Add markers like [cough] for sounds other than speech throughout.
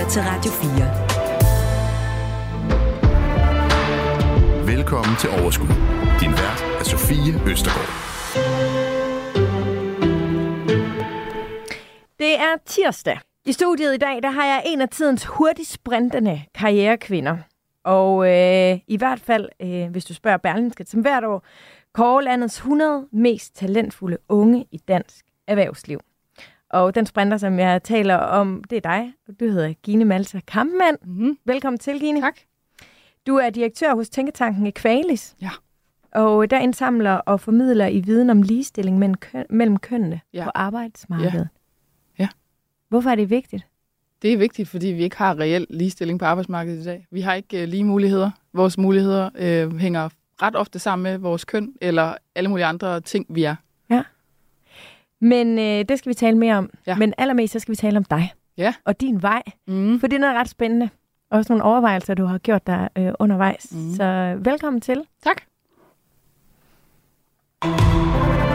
lytter til Radio 4. Velkommen til Overskud. Din vært er Sofie Østergaard. Det er tirsdag. I studiet i dag, der har jeg en af tidens hurtigt sprintende karrierekvinder. Og øh, i hvert fald, øh, hvis du spørger Berlinske som hvert år, kåre landets 100 mest talentfulde unge i dansk erhvervsliv. Og den sprinter, som jeg taler om, det er dig. Du hedder Gine Malta Kampmann. Mm-hmm. Velkommen til, Gine. Tak. Du er direktør hos Tænketanken Equalis. Ja. Og der indsamler og formidler i viden om ligestilling mellem, køn, mellem kønnene ja. på arbejdsmarkedet. Ja. ja. Hvorfor er det vigtigt? Det er vigtigt, fordi vi ikke har reel ligestilling på arbejdsmarkedet i dag. Vi har ikke uh, lige muligheder. Vores muligheder uh, hænger ret ofte sammen med vores køn, eller alle mulige andre ting, vi er. Men øh, det skal vi tale mere om. Ja. Men allermest, så skal vi tale om dig. Ja. Og din vej. Mm. For det er noget ret spændende. Også nogle overvejelser, du har gjort dig øh, undervejs. Mm. Så velkommen til. Tak.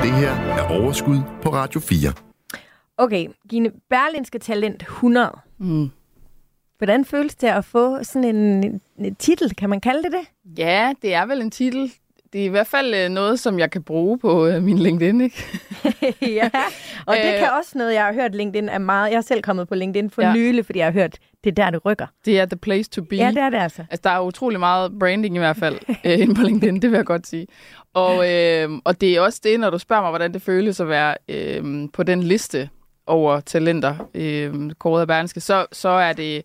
Det her er Overskud på Radio 4. Okay, Gine, Berlinske Talent 100. Mm. Hvordan føles det at få sådan en, en titel? Kan man kalde det det? Ja, det er vel en titel. Det er i hvert fald øh, noget, som jeg kan bruge på øh, min LinkedIn, ikke? [laughs] ja, [laughs] og det kan også noget, jeg har hørt LinkedIn er meget... Jeg har selv kommet på LinkedIn for ja. nylig, fordi jeg har hørt, det er der, det rykker. Det er the place to be. Ja, det er det altså. Altså, der er utrolig meget branding i hvert fald [laughs] øh, inde på LinkedIn, det vil jeg godt sige. Og, øh, og det er også det, når du spørger mig, hvordan det føles at være øh, på den liste over talenter, øh, kåret af Berlingske, så, så er det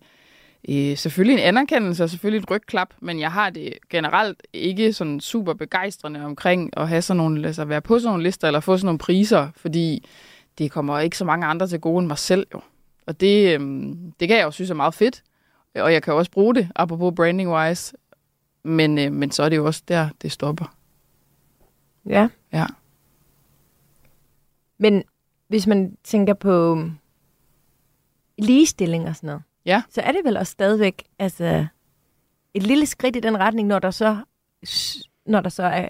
øh, selvfølgelig en anerkendelse og selvfølgelig et rygklap, men jeg har det generelt ikke sådan super begejstrende omkring at have sådan nogle, altså være på sådan nogle lister eller få sådan nogle priser, fordi det kommer ikke så mange andre til gode end mig selv jo. Og det, øh, det kan jeg jo synes er meget fedt, og jeg kan også bruge det, apropos branding-wise, men, øh, men så er det jo også der, det stopper. Ja. Ja. Men hvis man tænker på ligestilling og sådan noget, ja. så er det vel også stadigvæk altså, et lille skridt i den retning, når der så, når der så er,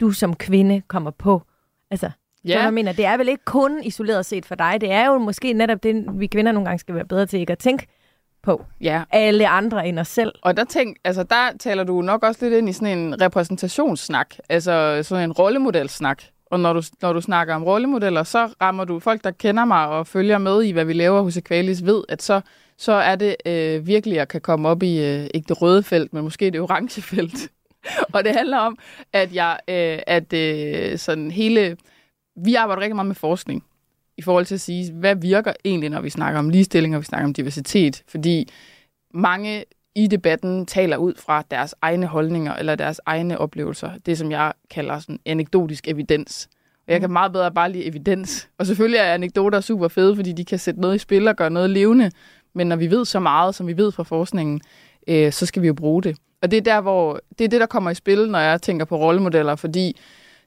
du som kvinde kommer på. Altså, ja. Så jeg mener, det er vel ikke kun isoleret set for dig. Det er jo måske netop det, vi kvinder nogle gange skal være bedre til ikke at tænke på. Ja. Alle andre end os selv. Og der, tænk, altså, der taler du nok også lidt ind i sådan en repræsentationssnak, altså sådan en rollemodelsnak. Og når du, når du snakker om rollemodeller, så rammer du folk, der kender mig og følger med i, hvad vi laver hos Equalis, ved, at så, så er det øh, virkelig at kan komme op i, øh, ikke det røde felt, men måske det orange [laughs] felt. og det handler om, at jeg, øh, at øh, sådan hele, vi arbejder rigtig meget med forskning i forhold til at sige, hvad virker egentlig, når vi snakker om ligestilling og vi snakker om diversitet, fordi mange i debatten taler ud fra deres egne holdninger eller deres egne oplevelser. Det, som jeg kalder sådan anekdotisk evidens. Og jeg kan meget bedre bare lide evidens. Og selvfølgelig er anekdoter super fede, fordi de kan sætte noget i spil og gøre noget levende. Men når vi ved så meget, som vi ved fra forskningen, øh, så skal vi jo bruge det. Og det er der, hvor det er det, der kommer i spil, når jeg tænker på rollemodeller, fordi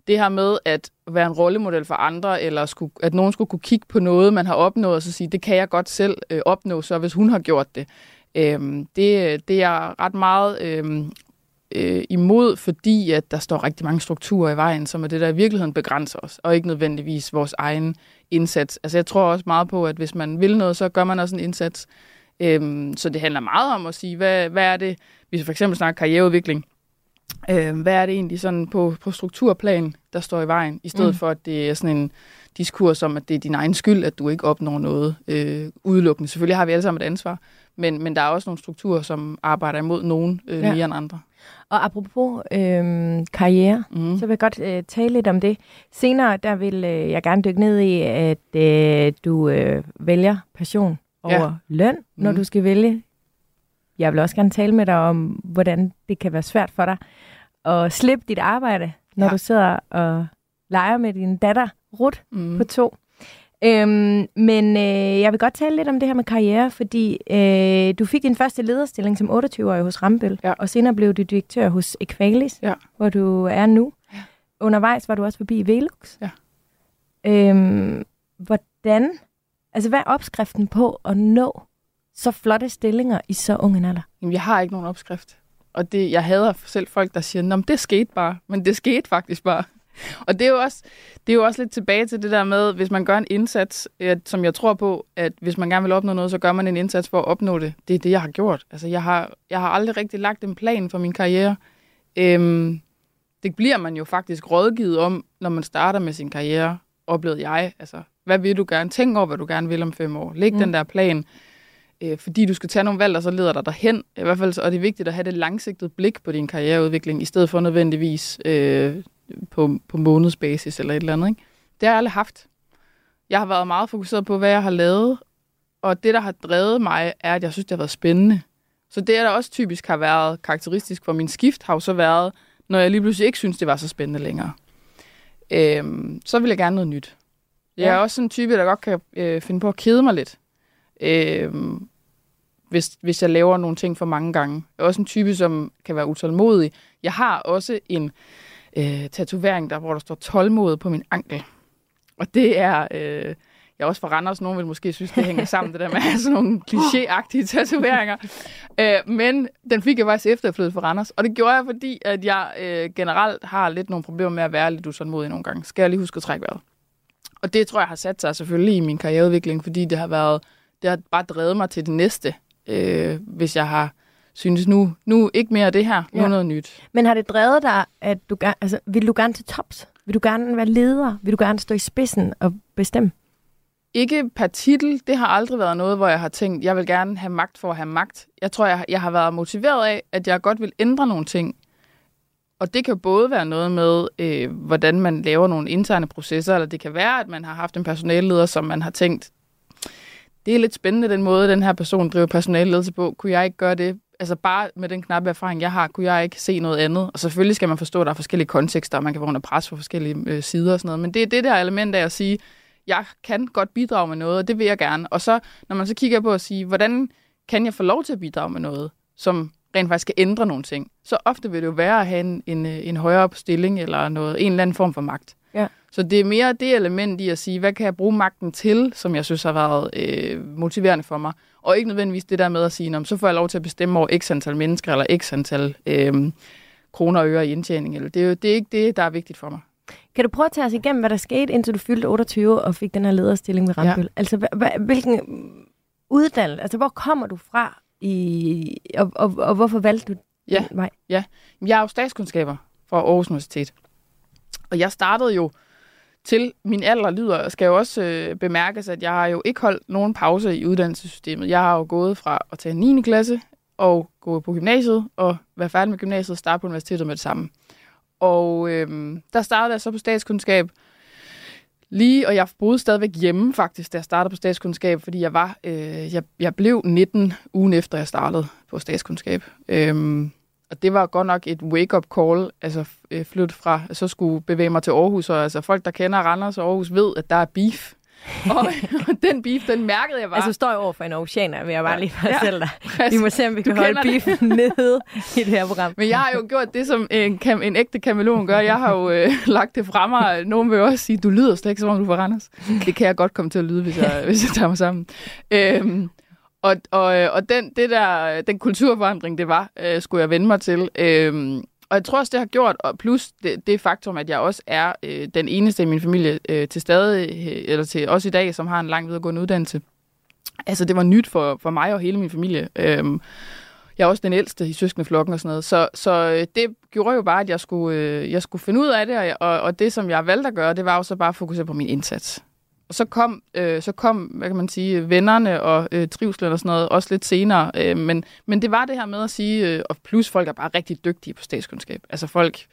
det her med at være en rollemodel for andre, eller skulle, at nogen skulle kunne kigge på noget, man har opnået, og så sige, det kan jeg godt selv øh, opnå, så hvis hun har gjort det. Øhm, det, det er jeg ret meget øhm, øh, imod, fordi at der står rigtig mange strukturer i vejen, som er det, der i virkeligheden begrænser os, og ikke nødvendigvis vores egen indsats. Altså jeg tror også meget på, at hvis man vil noget, så gør man også en indsats. Øhm, så det handler meget om at sige, hvad, hvad er det, hvis vi for eksempel snakker karriereudvikling, øh, hvad er det egentlig sådan på, på strukturplan, der står i vejen, i stedet mm. for, at det er sådan en diskurs om, at det er din egen skyld, at du ikke opnår noget øh, udelukkende. Selvfølgelig har vi alle sammen et ansvar, men, men der er også nogle strukturer, som arbejder imod nogen øh, ja. mere end andre. Og apropos øh, karriere, mm. så vil jeg godt øh, tale lidt om det. Senere der vil øh, jeg gerne dykke ned i, at øh, du øh, vælger passion over ja. løn, når mm. du skal vælge. Jeg vil også gerne tale med dig om, hvordan det kan være svært for dig at slippe dit arbejde, når ja. du sidder og leger med din datter, Ruth, mm. på to. Øhm, men øh, jeg vil godt tale lidt om det her med karriere, fordi øh, du fik din første lederstilling som 28-årig hos Rambøl, ja. og senere blev du direktør hos Equalis, ja. hvor du er nu. Ja. Undervejs var du også forbi Velux. Ja. Øhm, hvordan, altså hvad er opskriften på at nå så flotte stillinger i så ung en alder? Jamen, jeg har ikke nogen opskrift. Og det, jeg hader selv folk, der siger, at det skete bare. Men det skete faktisk bare. [laughs] og det er, jo også, det er jo også lidt tilbage til det der med, hvis man gør en indsats, at, som jeg tror på, at hvis man gerne vil opnå noget, så gør man en indsats for at opnå det. Det er det, jeg har gjort. Altså, jeg har, jeg har aldrig rigtig lagt en plan for min karriere. Øhm, det bliver man jo faktisk rådgivet om, når man starter med sin karriere, oplevede jeg. Altså, hvad vil du gerne? Tænk over, hvad du gerne vil om fem år. Læg mm. den der plan øh, fordi du skal tage nogle valg, og så leder dig derhen. I hvert fald, og det er vigtigt at have det langsigtede blik på din karriereudvikling, i stedet for nødvendigvis øh, på, på månedsbasis eller et eller andet. Ikke? Det har jeg aldrig haft. Jeg har været meget fokuseret på, hvad jeg har lavet, og det, der har drevet mig, er, at jeg synes, det har været spændende. Så det, der også typisk har været karakteristisk for min skift, har jo så været, når jeg lige pludselig ikke synes, det var så spændende længere. Øhm, så vil jeg gerne noget nyt. Jeg er også sådan en type, der godt kan øh, finde på at kede mig lidt øh, hvis, hvis jeg laver nogle ting for mange gange. Jeg er også en type, som kan være utålmodig. Jeg har også en øh, tatovering, der, hvor der står tålmodig på min ankel. Og det er... Øh, jeg er også fra Randers, nogen vil måske synes, det hænger sammen, det der med sådan nogle [laughs] klichéagtige tatoveringer. Øh, men den fik jeg faktisk efter, jeg flyttede fra Randers. Og det gjorde jeg, fordi at jeg øh, generelt har lidt nogle problemer med at være lidt utålmodig nogle gange. Skal jeg lige huske at trække vejret. Og det tror jeg har sat sig selvfølgelig i min karriereudvikling, fordi det har været det har bare drevet mig til det næste, øh, hvis jeg har synes nu, nu ikke mere det her, nu ja. noget nyt. Men har det drevet dig, at du gerne, altså, vil du gerne til tops? Vil du gerne være leder? Vil du gerne stå i spidsen og bestemme? Ikke per titel. Det har aldrig været noget, hvor jeg har tænkt, jeg vil gerne have magt for at have magt. Jeg tror, jeg, jeg har været motiveret af, at jeg godt vil ændre nogle ting. Og det kan både være noget med, øh, hvordan man laver nogle interne processer, eller det kan være, at man har haft en personalleder, som man har tænkt, det er lidt spændende, den måde, den her person driver personalledelse på. Kunne jeg ikke gøre det? Altså bare med den knappe erfaring, jeg har, kunne jeg ikke se noget andet. Og selvfølgelig skal man forstå, at der er forskellige kontekster, og man kan være under pres for forskellige øh, sider og sådan noget. Men det er det der element af at sige, jeg kan godt bidrage med noget, og det vil jeg gerne. Og så, når man så kigger på at sige, hvordan kan jeg få lov til at bidrage med noget, som rent faktisk skal ændre nogle ting, så ofte vil det jo være at have en, en, en højere stilling eller noget, en eller anden form for magt. Ja. Så det er mere det element i at sige, hvad kan jeg bruge magten til, som jeg synes har været øh, motiverende for mig. Og ikke nødvendigvis det der med at sige, så får jeg lov til at bestemme over x antal mennesker, eller x antal øh, kroner og øre i indtjening. Eller det, er jo, det er ikke det, der er vigtigt for mig. Kan du prøve at tage os igennem, hvad der skete, indtil du fyldte 28 og fik den her lederstilling ved Rambøl? Ja. Altså, hvilken uddannelse, altså hvor kommer du fra, i, og, og, og hvorfor valgte du ja. den vej? Ja, jeg er jo statskundskaber fra Aarhus Universitet. Og jeg startede jo til min alder lyder, skal jo også øh, bemærkes, at jeg har jo ikke holdt nogen pause i uddannelsessystemet. Jeg har jo gået fra at tage 9. klasse og gå på gymnasiet og være færdig med gymnasiet og starte på universitetet med det samme. Og øh, der startede jeg så på statskundskab lige, og jeg boede stadigvæk hjemme faktisk, da jeg startede på statskundskab, fordi jeg var, øh, jeg, jeg blev 19 ugen efter jeg startede på statskundskab. Øh, og det var godt nok et wake-up call, altså øh, flytte fra, så skulle bevæge mig til Aarhus, og altså folk, der kender Randers og Aarhus, ved, at der er beef. [laughs] og, og den beef, den mærkede jeg bare. Altså, står jeg over for en oceaner, vil jeg bare lige fortælle dig. Ja, Vi må se, om vi kan holde beef [laughs] nede i det her program. Men jeg har jo gjort det, som en, kam, en ægte kameleon gør. Jeg har jo øh, lagt det frem, og nogen vil også sige, du lyder slet ikke, som om du fra Randers. [laughs] Det kan jeg godt komme til at lyde, hvis jeg, hvis jeg tager mig sammen. Øhm, og, og, øh, og den, det der, den kulturforandring, det var, øh, skulle jeg vende mig til. Øhm, og jeg tror også, det har gjort, og plus det, det faktum, at jeg også er øh, den eneste i min familie øh, til stede, øh, eller til os i dag, som har en lang videregående uddannelse. Altså, det var nyt for, for mig og hele min familie. Øhm, jeg er også den ældste i søskendeflokken og sådan noget. Så, så øh, det gjorde jo bare, at jeg skulle, øh, jeg skulle finde ud af det, og, og det, som jeg valgte at gøre, det var jo så bare at fokusere på min indsats. Og så kom, øh, så kom, hvad kan man sige, vennerne og øh, trivselen og sådan noget også lidt senere. Øh, men, men det var det her med at sige, øh, og plus folk er bare rigtig dygtige på statskundskab. Altså folk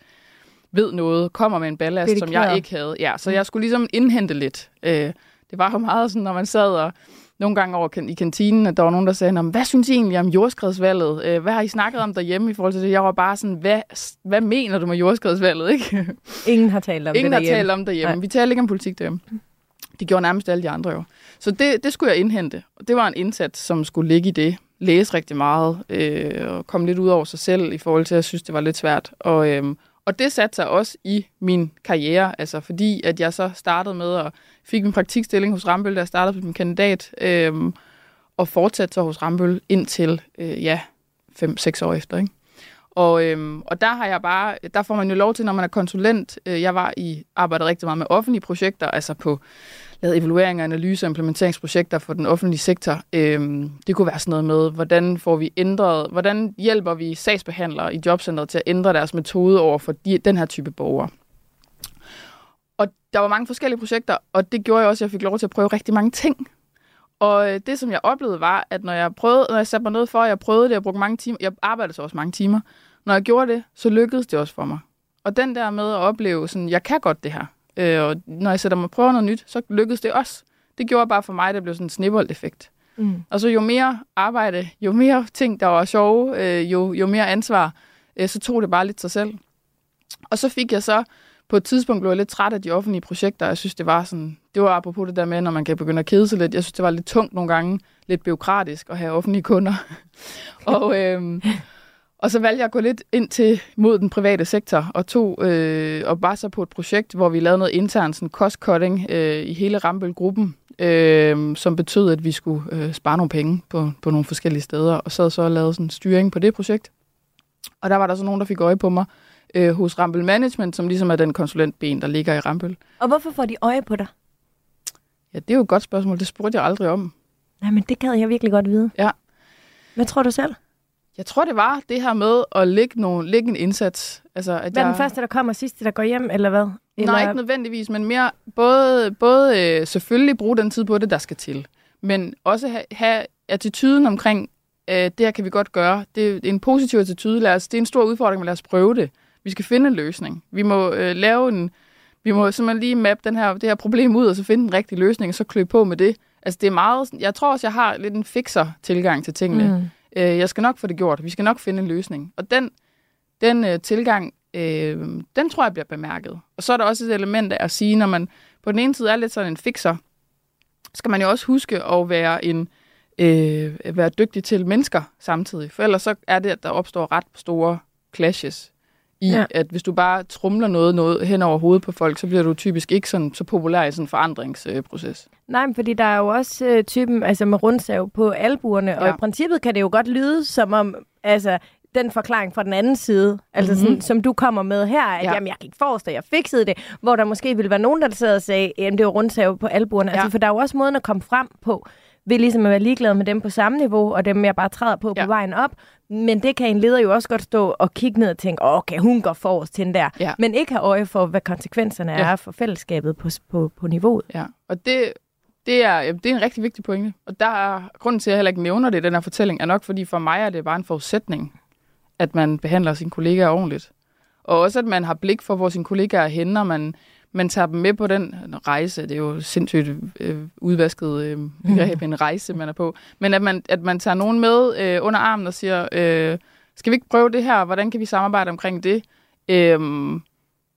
ved noget, kommer med en ballast, som jeg ikke havde. Ja, så jeg skulle ligesom indhente lidt. Øh, det var jo meget sådan, når man sad og nogle gange over i kantinen, at der var nogen, der sagde, hvad synes I egentlig om jordskredsvalget? Øh, hvad har I snakket om derhjemme i forhold til det? Jeg var bare sådan, hvad, hvad mener du med jordskredsvalget? Ikke? [laughs] Ingen har talt om Ingen det derhjemme. Ingen har talt om derhjemme. Nej. Vi taler ikke om politik derhjemme. Det gjorde nærmest alle de andre jo. Så det, det skulle jeg indhente. Og det var en indsats, som skulle ligge i det. Læse rigtig meget øh, og komme lidt ud over sig selv i forhold til, at jeg synes, det var lidt svært. Og, øh, og det satte sig også i min karriere, altså fordi at jeg så startede med at fik min praktikstilling hos Rambøl, da jeg startede på min kandidat, øh, og fortsatte så hos Rambøl indtil, øh, ja, 5-6 år efter. Ikke? Og, øhm, og der har jeg bare, der får man jo lov til, når man er konsulent. Øh, jeg var i arbejdet rigtig meget med offentlige projekter, altså på lavet evalueringer, analyse og implementeringsprojekter for den offentlige sektor. Øhm, det kunne være sådan noget med, hvordan får vi ændret, hvordan hjælper vi sagsbehandlere i jobcentret til at ændre deres metode over for de, den her type borgere. Og der var mange forskellige projekter, og det gjorde jeg også, at jeg fik lov til at prøve rigtig mange ting. Og øh, det, som jeg oplevede, var, at når jeg, prøvede, når jeg satte mig ned for, at jeg prøvede det, jeg brugte mange timer, jeg arbejdede så også mange timer, når jeg gjorde det, så lykkedes det også for mig. Og den der med at opleve, sådan, jeg kan godt det her, øh, og når jeg sætter mig og prøver noget nyt, så lykkedes det også. Det gjorde bare for mig, at det blev sådan en snibbold-effekt. Mm. Og så jo mere arbejde, jo mere ting, der var sjove, øh, jo, jo mere ansvar, øh, så tog det bare lidt sig selv. Og så fik jeg så på et tidspunkt blev jeg lidt træt af de offentlige projekter. Jeg synes, det var sådan, det var apropos det der med, når man kan begynde at kede sig lidt. Jeg synes, det var lidt tungt nogle gange, lidt byråkratisk at have offentlige kunder. [laughs] og, øhm, og så valgte jeg at gå lidt ind til mod den private sektor og tog øh, og bare så på et projekt, hvor vi lavede noget internt sådan cost cutting øh, i hele Rambøl-gruppen, øh, som betød, at vi skulle øh, spare nogle penge på, på nogle forskellige steder. Og så så og lavede sådan styring på det projekt. Og der var der så nogen, der fik øje på mig, øh, hos Rambøl Management, som ligesom er den konsulentben, der ligger i Rambøl. Og hvorfor får de øje på dig? Ja, det er jo et godt spørgsmål. Det spurgte jeg aldrig om. Nej, men det gad jeg virkelig godt vide. Ja. Hvad tror du selv? Jeg tror, det var det her med at lægge, nogle, lægge en indsats. Altså, at hvad jeg... den første, der kommer, sidste, der går hjem, eller hvad? Eller... Nej, ikke nødvendigvis, men mere både, både øh, selvfølgelig bruge den tid på det, der skal til, men også have, have attituden omkring, øh, det her kan vi godt gøre. Det er en positiv attitude. Lad os, det er en stor udfordring, men lad os prøve det. Vi skal finde en løsning. Vi må øh, lave en... Vi må simpelthen lige mappe den her, det her problem ud, og så finde en rigtig løsning, og så klø på med det. Altså, det er meget... Jeg tror også, jeg har lidt en fixer tilgang til tingene. Mm. Øh, jeg skal nok få det gjort. Vi skal nok finde en løsning. Og den, den øh, tilgang, øh, den tror jeg bliver bemærket. Og så er der også et element af at sige, når man på den ene side er lidt sådan en fixer, skal man jo også huske at være en øh, være dygtig til mennesker samtidig. For ellers så er det, at der opstår ret store clashes i, ja. at hvis du bare trumler noget, noget hen over hovedet på folk, så bliver du typisk ikke sådan, så populær i sådan en forandringsproces. Øh, Nej, men fordi der er jo også øh, typen altså med rundsav på albuerne, ja. og i princippet kan det jo godt lyde som om, altså den forklaring fra den anden side, altså mm-hmm. sådan, som du kommer med her, at ja. jamen, jeg gik forrest, og jeg fikset det, hvor der måske ville være nogen, der sad og sagde, at det var rundsav på albuerne. Altså, ja. Altså, for der er jo også måden at komme frem på ved ligesom at være ligeglad med dem på samme niveau, og dem jeg bare træder på ja. på vejen op. Men det kan en leder jo også godt stå og kigge ned og tænke, okay, hun går forrest til den der. Ja. Men ikke have øje for, hvad konsekvenserne ja. er for fællesskabet på, på, på niveauet. Ja, og det, det er, det er en rigtig vigtig pointe. Og der er, grunden til, at jeg heller ikke nævner det i den her fortælling, er nok, fordi for mig er det bare en forudsætning, at man behandler sine kollegaer ordentligt. Og også, at man har blik for, hvor sine kollegaer er henne, og man man tager dem med på den rejse. Det er jo sindssygt øh, udvasket øh, begreb, mm. en rejse, man er på. Men at man, at man tager nogen med øh, under armen og siger, øh, skal vi ikke prøve det her? Hvordan kan vi samarbejde omkring det? Øh,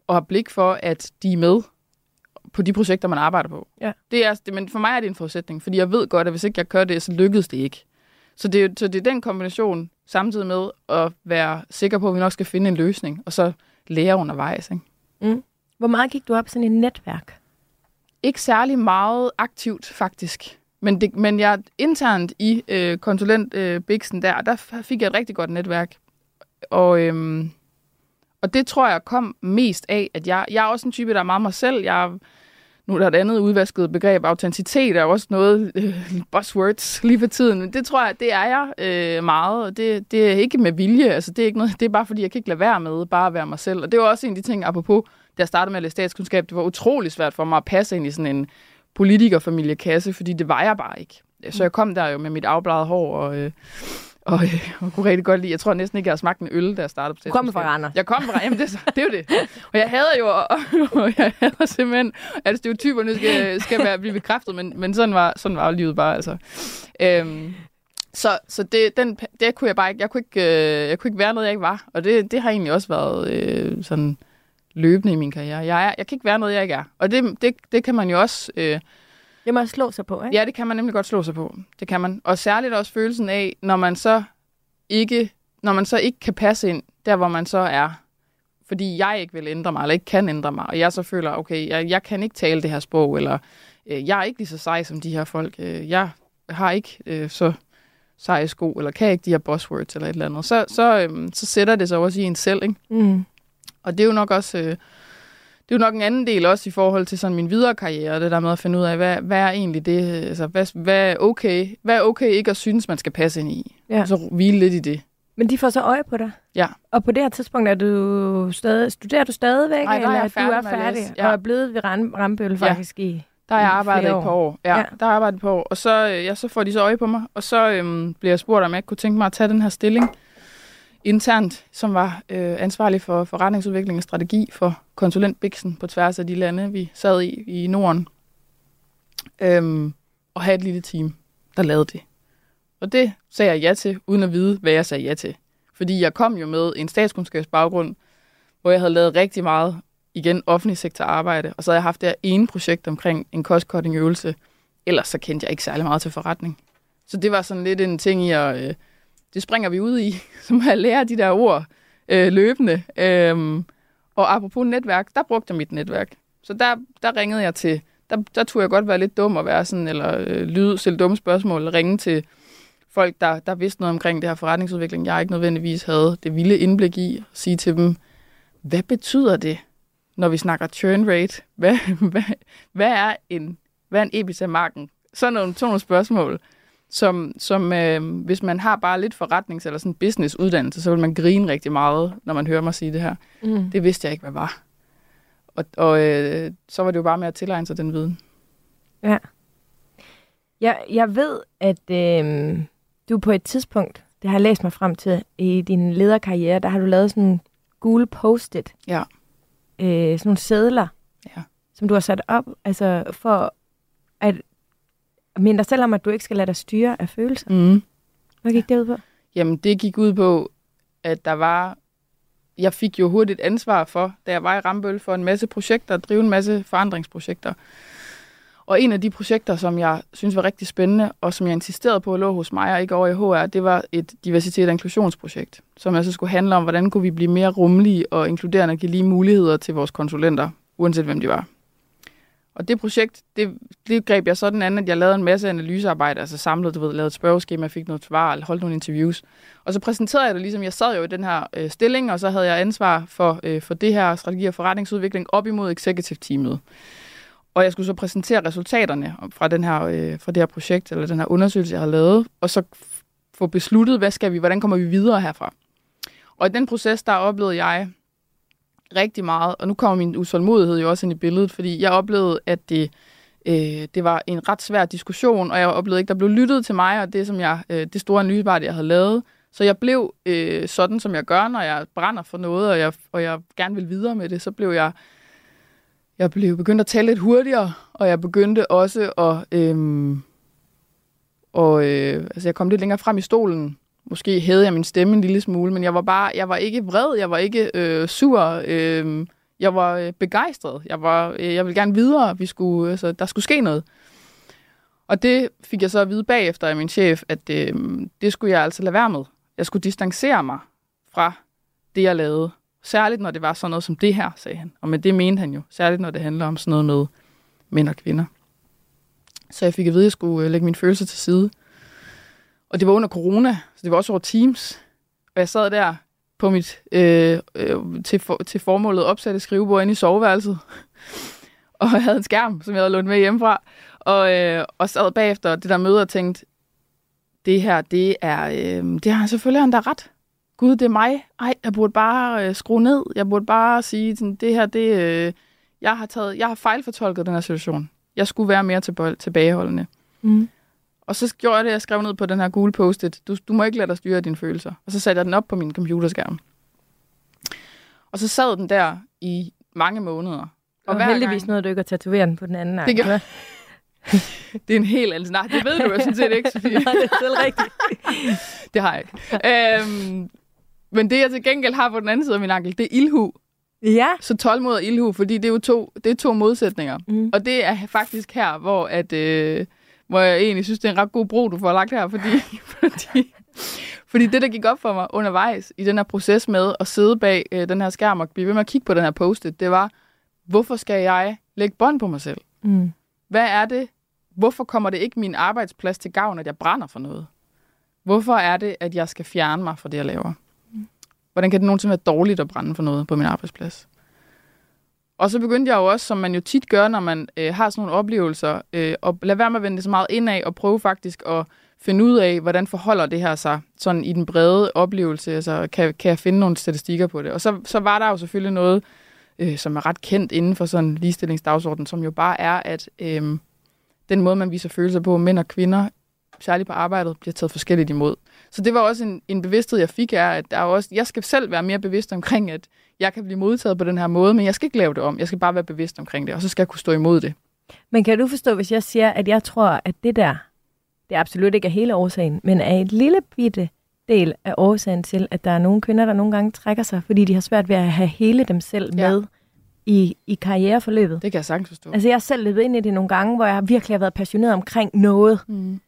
og har blik for, at de er med på de projekter, man arbejder på. Ja. Det er, det, men for mig er det en forudsætning, fordi jeg ved godt, at hvis ikke jeg gør det, så lykkedes det ikke. Så det, så det er den kombination, samtidig med at være sikker på, at vi nok skal finde en løsning, og så lære undervejs. Ikke? Mm. Hvor meget gik du op sådan et netværk? Ikke særlig meget aktivt, faktisk. Men, det, men jeg internt i øh, konsulent øh, Bixen der, der fik jeg et rigtig godt netværk. Og, øhm, og det tror jeg kom mest af, at jeg, jeg er også en type, der er meget mig selv. Jeg, nu er der et andet udvasket begreb. Autenticitet er også noget øh, [laughs] buzzwords lige for tiden. men Det tror jeg, det er jeg øh, meget. Og det, det er ikke med vilje. Altså, det, er ikke noget, det er bare, fordi jeg kan ikke lade være med bare at være mig selv. Og det var også en af de ting, apropos da jeg startede med at læse statskundskab, det var utrolig svært for mig at passe ind i sådan en politikerfamiliekasse, fordi det var jeg bare ikke. Så jeg kom der jo med mit afbladet hår og... Øh, og, øh, og kunne rigtig godt lide. Jeg tror næsten ikke, jeg har smagt en øl, da jeg startede på Du kom fra Randers. Jeg kom fra Jamen, det, det er jo det. Og jeg havde jo, og, [laughs] og jeg havde simpelthen, at stereotyperne skal, skal være, blive bekræftet, men, men sådan, var, sådan var livet bare. Altså. Øhm, så så det, den, det kunne jeg bare ikke, jeg kunne ikke, øh, jeg kunne ikke være noget, jeg ikke var. Og det, det har egentlig også været øh, sådan løbende i min karriere. Jeg, er, jeg kan ikke være noget, jeg ikke er. Og det, det, det kan man jo også... Øh, det må slå sig på, ikke? Ja, det kan man nemlig godt slå sig på. Det kan man. Og særligt også følelsen af, når man så ikke, når man så ikke kan passe ind der, hvor man så er, fordi jeg ikke vil ændre mig, eller ikke kan ændre mig, og jeg så føler, okay, jeg, jeg kan ikke tale det her sprog, eller øh, jeg er ikke lige så sej som de her folk. Øh, jeg har ikke øh, så seje sko, eller kan ikke de her buzzwords, eller et eller andet, så, så, øhm, så sætter det sig også i en selv, ikke? Mm. Og det er jo nok også... Øh, det er jo nok en anden del også i forhold til sådan min videre karriere, det der med at finde ud af, hvad, hvad er egentlig det, altså hvad, hvad, er okay, hvad er okay ikke at synes, man skal passe ind i. Ja. Og så hvile lidt i det. Men de får så øje på dig? Ja. Og på det her tidspunkt er du stadig, studerer du stadigvæk, Nej, der er jeg eller færdig du er færdig. Ja. og er blevet ved Ram, Rambøl faktisk i Der har jeg arbejdet et par år. Ja, Ja. ja. der har jeg arbejdet et par år. Og så, øh, ja, så får de så øje på mig, og så øhm, bliver jeg spurgt, om jeg ikke kunne tænke mig at tage den her stilling internt, som var øh, ansvarlig for forretningsudvikling og strategi for konsulent Bixen på tværs af de lande, vi sad i i Norden. Øhm, og have et lille team, der lavede det. Og det sagde jeg ja til, uden at vide, hvad jeg sagde ja til. Fordi jeg kom jo med en statskundskabsbaggrund, hvor jeg havde lavet rigtig meget, igen, offentlig sektor arbejde, og så havde jeg haft det her ene projekt omkring en cost-cutting øvelse. Ellers så kendte jeg ikke særlig meget til forretning. Så det var sådan lidt en ting i at, øh, det springer vi ud i, [laughs] som at lære de der ord øh, løbende. Øhm, og apropos netværk, der brugte jeg mit netværk. Så der, der ringede jeg til, der, der turde jeg godt være lidt dum og være sådan, eller øh, lyde, stille dumme spørgsmål, eller ringe til folk, der, der vidste noget omkring det her forretningsudvikling, jeg ikke nødvendigvis havde det vilde indblik i, og sige til dem, hvad betyder det, når vi snakker churn rate? Hvad, [laughs] hvad, hvad er en, hvad er en EBITDA-marken? Sådan nogle, sådan nogle spørgsmål, som, som øh, hvis man har bare lidt forretnings- eller sådan business-uddannelse, så vil man grine rigtig meget, når man hører mig sige det her. Mm. Det vidste jeg ikke, hvad var. Og, og øh, så var det jo bare med at tilegne sig den viden. Ja. Jeg, jeg ved, at øh, du på et tidspunkt, det har jeg læst mig frem til, i din lederkarriere, der har du lavet sådan gule post-it. Ja. Øh, sådan nogle sædler, Ja. som du har sat op, altså for at minde dig selv om, at du ikke skal lade dig styre af følelser. Mm. Hvad gik det ud på? Jamen, det gik ud på, at der var... Jeg fik jo hurtigt ansvar for, da jeg var i Rambøl, for en masse projekter, drive en masse forandringsprojekter. Og en af de projekter, som jeg synes var rigtig spændende, og som jeg insisterede på at lå hos mig og ikke over i HR, det var et diversitet- og inklusionsprojekt, som altså skulle handle om, hvordan kunne vi blive mere rummelige og inkluderende og give lige muligheder til vores konsulenter, uanset hvem de var. Og det projekt, det, det greb jeg sådan an, at jeg lavede en masse analysearbejde, altså samlede, du ved, lavede et spørgeskema, fik noget svar, holdt nogle interviews. Og så præsenterede jeg det ligesom, jeg sad jo i den her øh, stilling, og så havde jeg ansvar for, øh, for det her strategi og forretningsudvikling op imod executive teamet. Og jeg skulle så præsentere resultaterne fra, den her, øh, fra det her projekt, eller den her undersøgelse, jeg havde lavet, og så få besluttet, hvad skal vi, hvordan kommer vi videre herfra. Og i den proces, der oplevede jeg rigtig meget, og nu kommer min utålmodighed jo også ind i billedet, fordi jeg oplevede, at det, øh, det var en ret svær diskussion, og jeg oplevede ikke, der blev lyttet til mig, og det, som jeg, øh, det store analysearbejde, jeg havde lavet. Så jeg blev øh, sådan, som jeg gør, når jeg brænder for noget, og jeg, og jeg gerne vil videre med det, så blev jeg, jeg blev begyndt at tale lidt hurtigere, og jeg begyndte også at, øh, og, øh, altså jeg kom lidt længere frem i stolen, Måske hævede jeg min stemme en lille smule, men jeg var bare, jeg var ikke vred, jeg var ikke øh, sur, øh, jeg var øh, begejstret. Jeg var, øh, jeg ville gerne videre, vi skulle, altså, der skulle ske noget. Og det fik jeg så at vide bagefter af min chef, at øh, det skulle jeg altså lade være med. Jeg skulle distancere mig fra det, jeg lavede. Særligt når det var sådan noget som det her, sagde han. Og med det mente han jo. Særligt når det handler om sådan noget med mænd og kvinder. Så jeg fik at vide, at jeg skulle øh, lægge mine følelser til side. Og det var under corona, så det var også over Teams. Og jeg sad der på mit øh, øh, til, for, til formålet opsatte skrivebord inde i soveværelset. [laughs] og jeg havde en skærm, som jeg havde lånt med hjemmefra. Og, øh, og sad bagefter det der møde og tænkte, det her, det er, øh, det har selvfølgelig han der ret. Gud, det er mig. Ej, jeg burde bare øh, skrue ned. Jeg burde bare sige, sådan, det her, det, øh, jeg har taget, jeg har fejlfortolket den her situation. Jeg skulle være mere tilbage, tilbageholdende. Mm. Og så gjorde jeg det, jeg skrev ned på den her gule post-it. Du, du må ikke lade dig styre dine følelser. Og så satte jeg den op på min computerskærm. Og så sad den der i mange måneder. Og, og heldigvis gang- nåede du ikke at tatovere den på den anden arm. Det gør-? [laughs] Det er en helt anden... Nej, det ved du jo sådan set ikke, [laughs] Sofie. Nej, det er selv rigtigt. [laughs] Det har jeg ikke. øhm, men det, jeg til gengæld har på den anden side af min ankel, det er ilhu. Ja. Så tålmod og ilhu, fordi det er jo to, det er to modsætninger. Mm. Og det er faktisk her, hvor, at, øh, hvor jeg egentlig synes, det er en ret god bro, du får lagt her, fordi, [laughs] fordi, fordi det, der gik op for mig undervejs i den her proces med at sidde bag øh, den her skærm og blive ved med at kigge på den her post-it, det var, hvorfor skal jeg lægge bånd på mig selv? Mm. Hvad er det? Hvorfor kommer det ikke min arbejdsplads til gavn, at jeg brænder for noget? Hvorfor er det, at jeg skal fjerne mig fra det, jeg laver? Hvordan kan det nogensinde være dårligt at brænde for noget på min arbejdsplads? Og så begyndte jeg jo også, som man jo tit gør, når man øh, har sådan nogle oplevelser, øh, at lade være med at vende det så meget indad og prøve faktisk at finde ud af, hvordan forholder det her sig sådan i den brede oplevelse. Altså, kan, kan jeg finde nogle statistikker på det? Og så, så var der jo selvfølgelig noget, øh, som er ret kendt inden for sådan en ligestillingsdagsorden, som jo bare er, at øh, den måde, man viser følelser på, mænd og kvinder, særligt på arbejdet, bliver taget forskelligt imod. Så det var også en, en bevidsthed, jeg fik, er, at der er også, jeg skal selv være mere bevidst omkring, at jeg kan blive modtaget på den her måde, men jeg skal ikke lave det om. Jeg skal bare være bevidst omkring det, og så skal jeg kunne stå imod det. Men kan du forstå, hvis jeg siger, at jeg tror, at det der, det absolut ikke er hele årsagen, men er et lille bitte del af årsagen til, at der er nogle kvinder, der nogle gange trækker sig, fordi de har svært ved at have hele dem selv Ja. med i, i karriereforløbet. Det kan jeg sagtens forstå. Altså jeg har selv løbet ind i det nogle gange, hvor jeg virkelig har været passioneret omkring noget, Mm.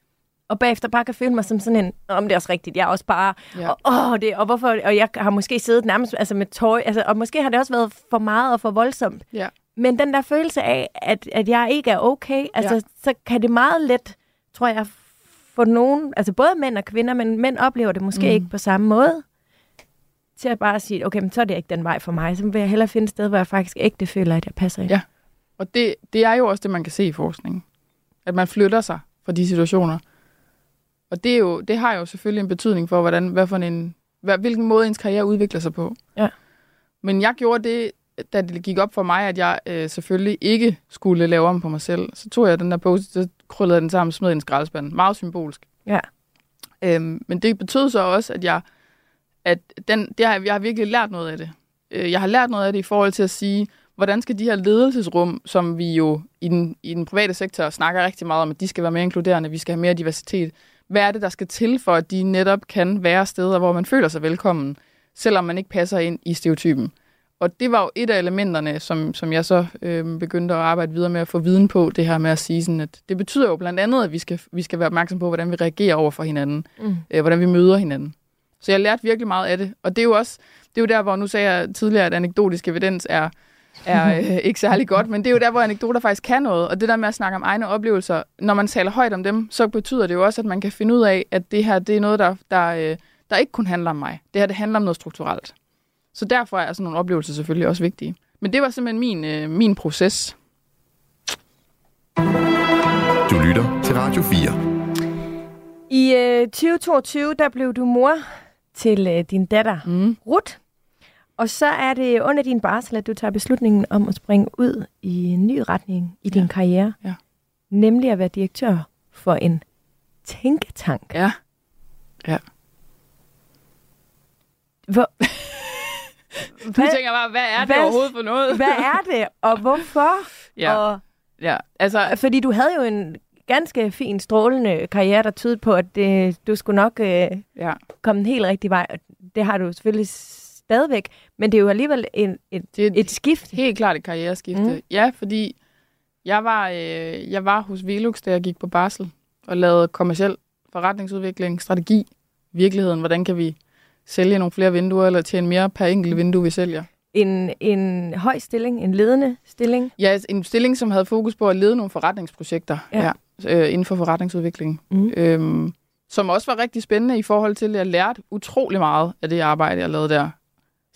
Og bagefter bare kan føle mig som sådan en, om det er også rigtigt, jeg er også bare, Ja. og, åh, det, og hvorfor, og jeg har måske siddet nærmest altså med tøj, altså, og måske har det også været for meget og for voldsomt. Ja. Men den der følelse af, at, at jeg ikke er okay, altså, Ja. så kan det meget let, tror jeg, for nogen, altså både mænd og kvinder, men mænd oplever det måske Mm. ikke på samme måde, til at bare sige, okay, men så er det ikke den vej for mig. Så vil jeg hellere finde et sted, hvor jeg faktisk ægte føler, at jeg passer ind. Ja. Og det, det er jo også det, man kan se i forskningen. At man flytter sig fra de situationer. Og det, er jo, det har jo selvfølgelig en betydning for, hvordan, hvad for en, hvad, hvilken måde ens karriere udvikler sig på. Ja. Men jeg gjorde det, da det gik op for mig, at jeg øh, selvfølgelig ikke skulle lave om på mig selv. Så tog jeg den der post, så krøllede den sammen og smed i en skraldespand. Meget symbolsk. Ja. Øhm, men det betød så også, at jeg, at den, det har, jeg har virkelig lært noget af det. Øh, jeg har lært noget af det i forhold til at sige, hvordan skal de her ledelsesrum, som vi jo i den, i den private sektor snakker rigtig meget om, at de skal være mere inkluderende, vi skal have mere diversitet. Hvad er det, der skal til for, at de netop kan være steder, hvor man føler sig velkommen, selvom man ikke passer ind i stereotypen? Og det var jo et af elementerne, som, som jeg så øh, begyndte at arbejde videre med at få viden på, det her med at sige sådan, at det betyder jo blandt andet, at vi skal, vi skal være opmærksom på, hvordan vi reagerer over for hinanden, Mm. øh, hvordan vi møder hinanden. Så jeg lærte virkelig meget af det. Og det er jo også, det er jo der, hvor nu sagde jeg tidligere, at anekdotisk evidens er, er [laughs] øh, ikke særlig godt, men det er jo der, hvor anekdoter faktisk kan noget. Og det der med at snakke om egne oplevelser, når man taler højt om dem, så betyder det jo også, at man kan finde ud af, at det her, det er noget, der, der, øh, der ikke kun handler om mig. Det her, det handler om noget strukturelt. Så derfor er sådan nogle oplevelser selvfølgelig også vigtige. Men det var simpelthen min, øh, min proces. Du lytter til Radio 4. I øh, 2022, der blev du mor til øh, din datter, Mm. Ruth. Og så er det under din barsel, at du tager beslutningen om at springe ud i en ny retning i din Ja. karriere. Ja. Nemlig at være direktør for en tænketank. Ja. Hvor, [laughs] Du hvad, tænker bare, hvad er det hvad- overhovedet for noget? hvad er det, og hvorfor? [laughs] Ja, Og, ja. Altså, fordi du havde jo en ganske fin, strålende karriere, der tydede på, at det, du skulle nok øh, ja. komme den helt rigtige vej. Og det har du selvfølgelig stadigvæk, men det er jo alligevel en, et, Det er et skift. Helt klart et karriereskifte. Mm. Ja, fordi jeg var, øh, jeg var hos Velux, da jeg gik på barsel, og lavede kommersiel forretningsudvikling, strategi, virkeligheden, hvordan kan vi sælge nogle flere vinduer, eller tjene mere per enkelt vindue, vi sælger. En, en høj stilling, en ledende stilling. Ja, en stilling, som havde fokus på at lede nogle forretningsprojekter Ja. ja. øh, inden for forretningsudvikling. Mm. Øhm, som også var rigtig spændende i forhold til, at jeg lærte utrolig meget af det arbejde, jeg lavede der.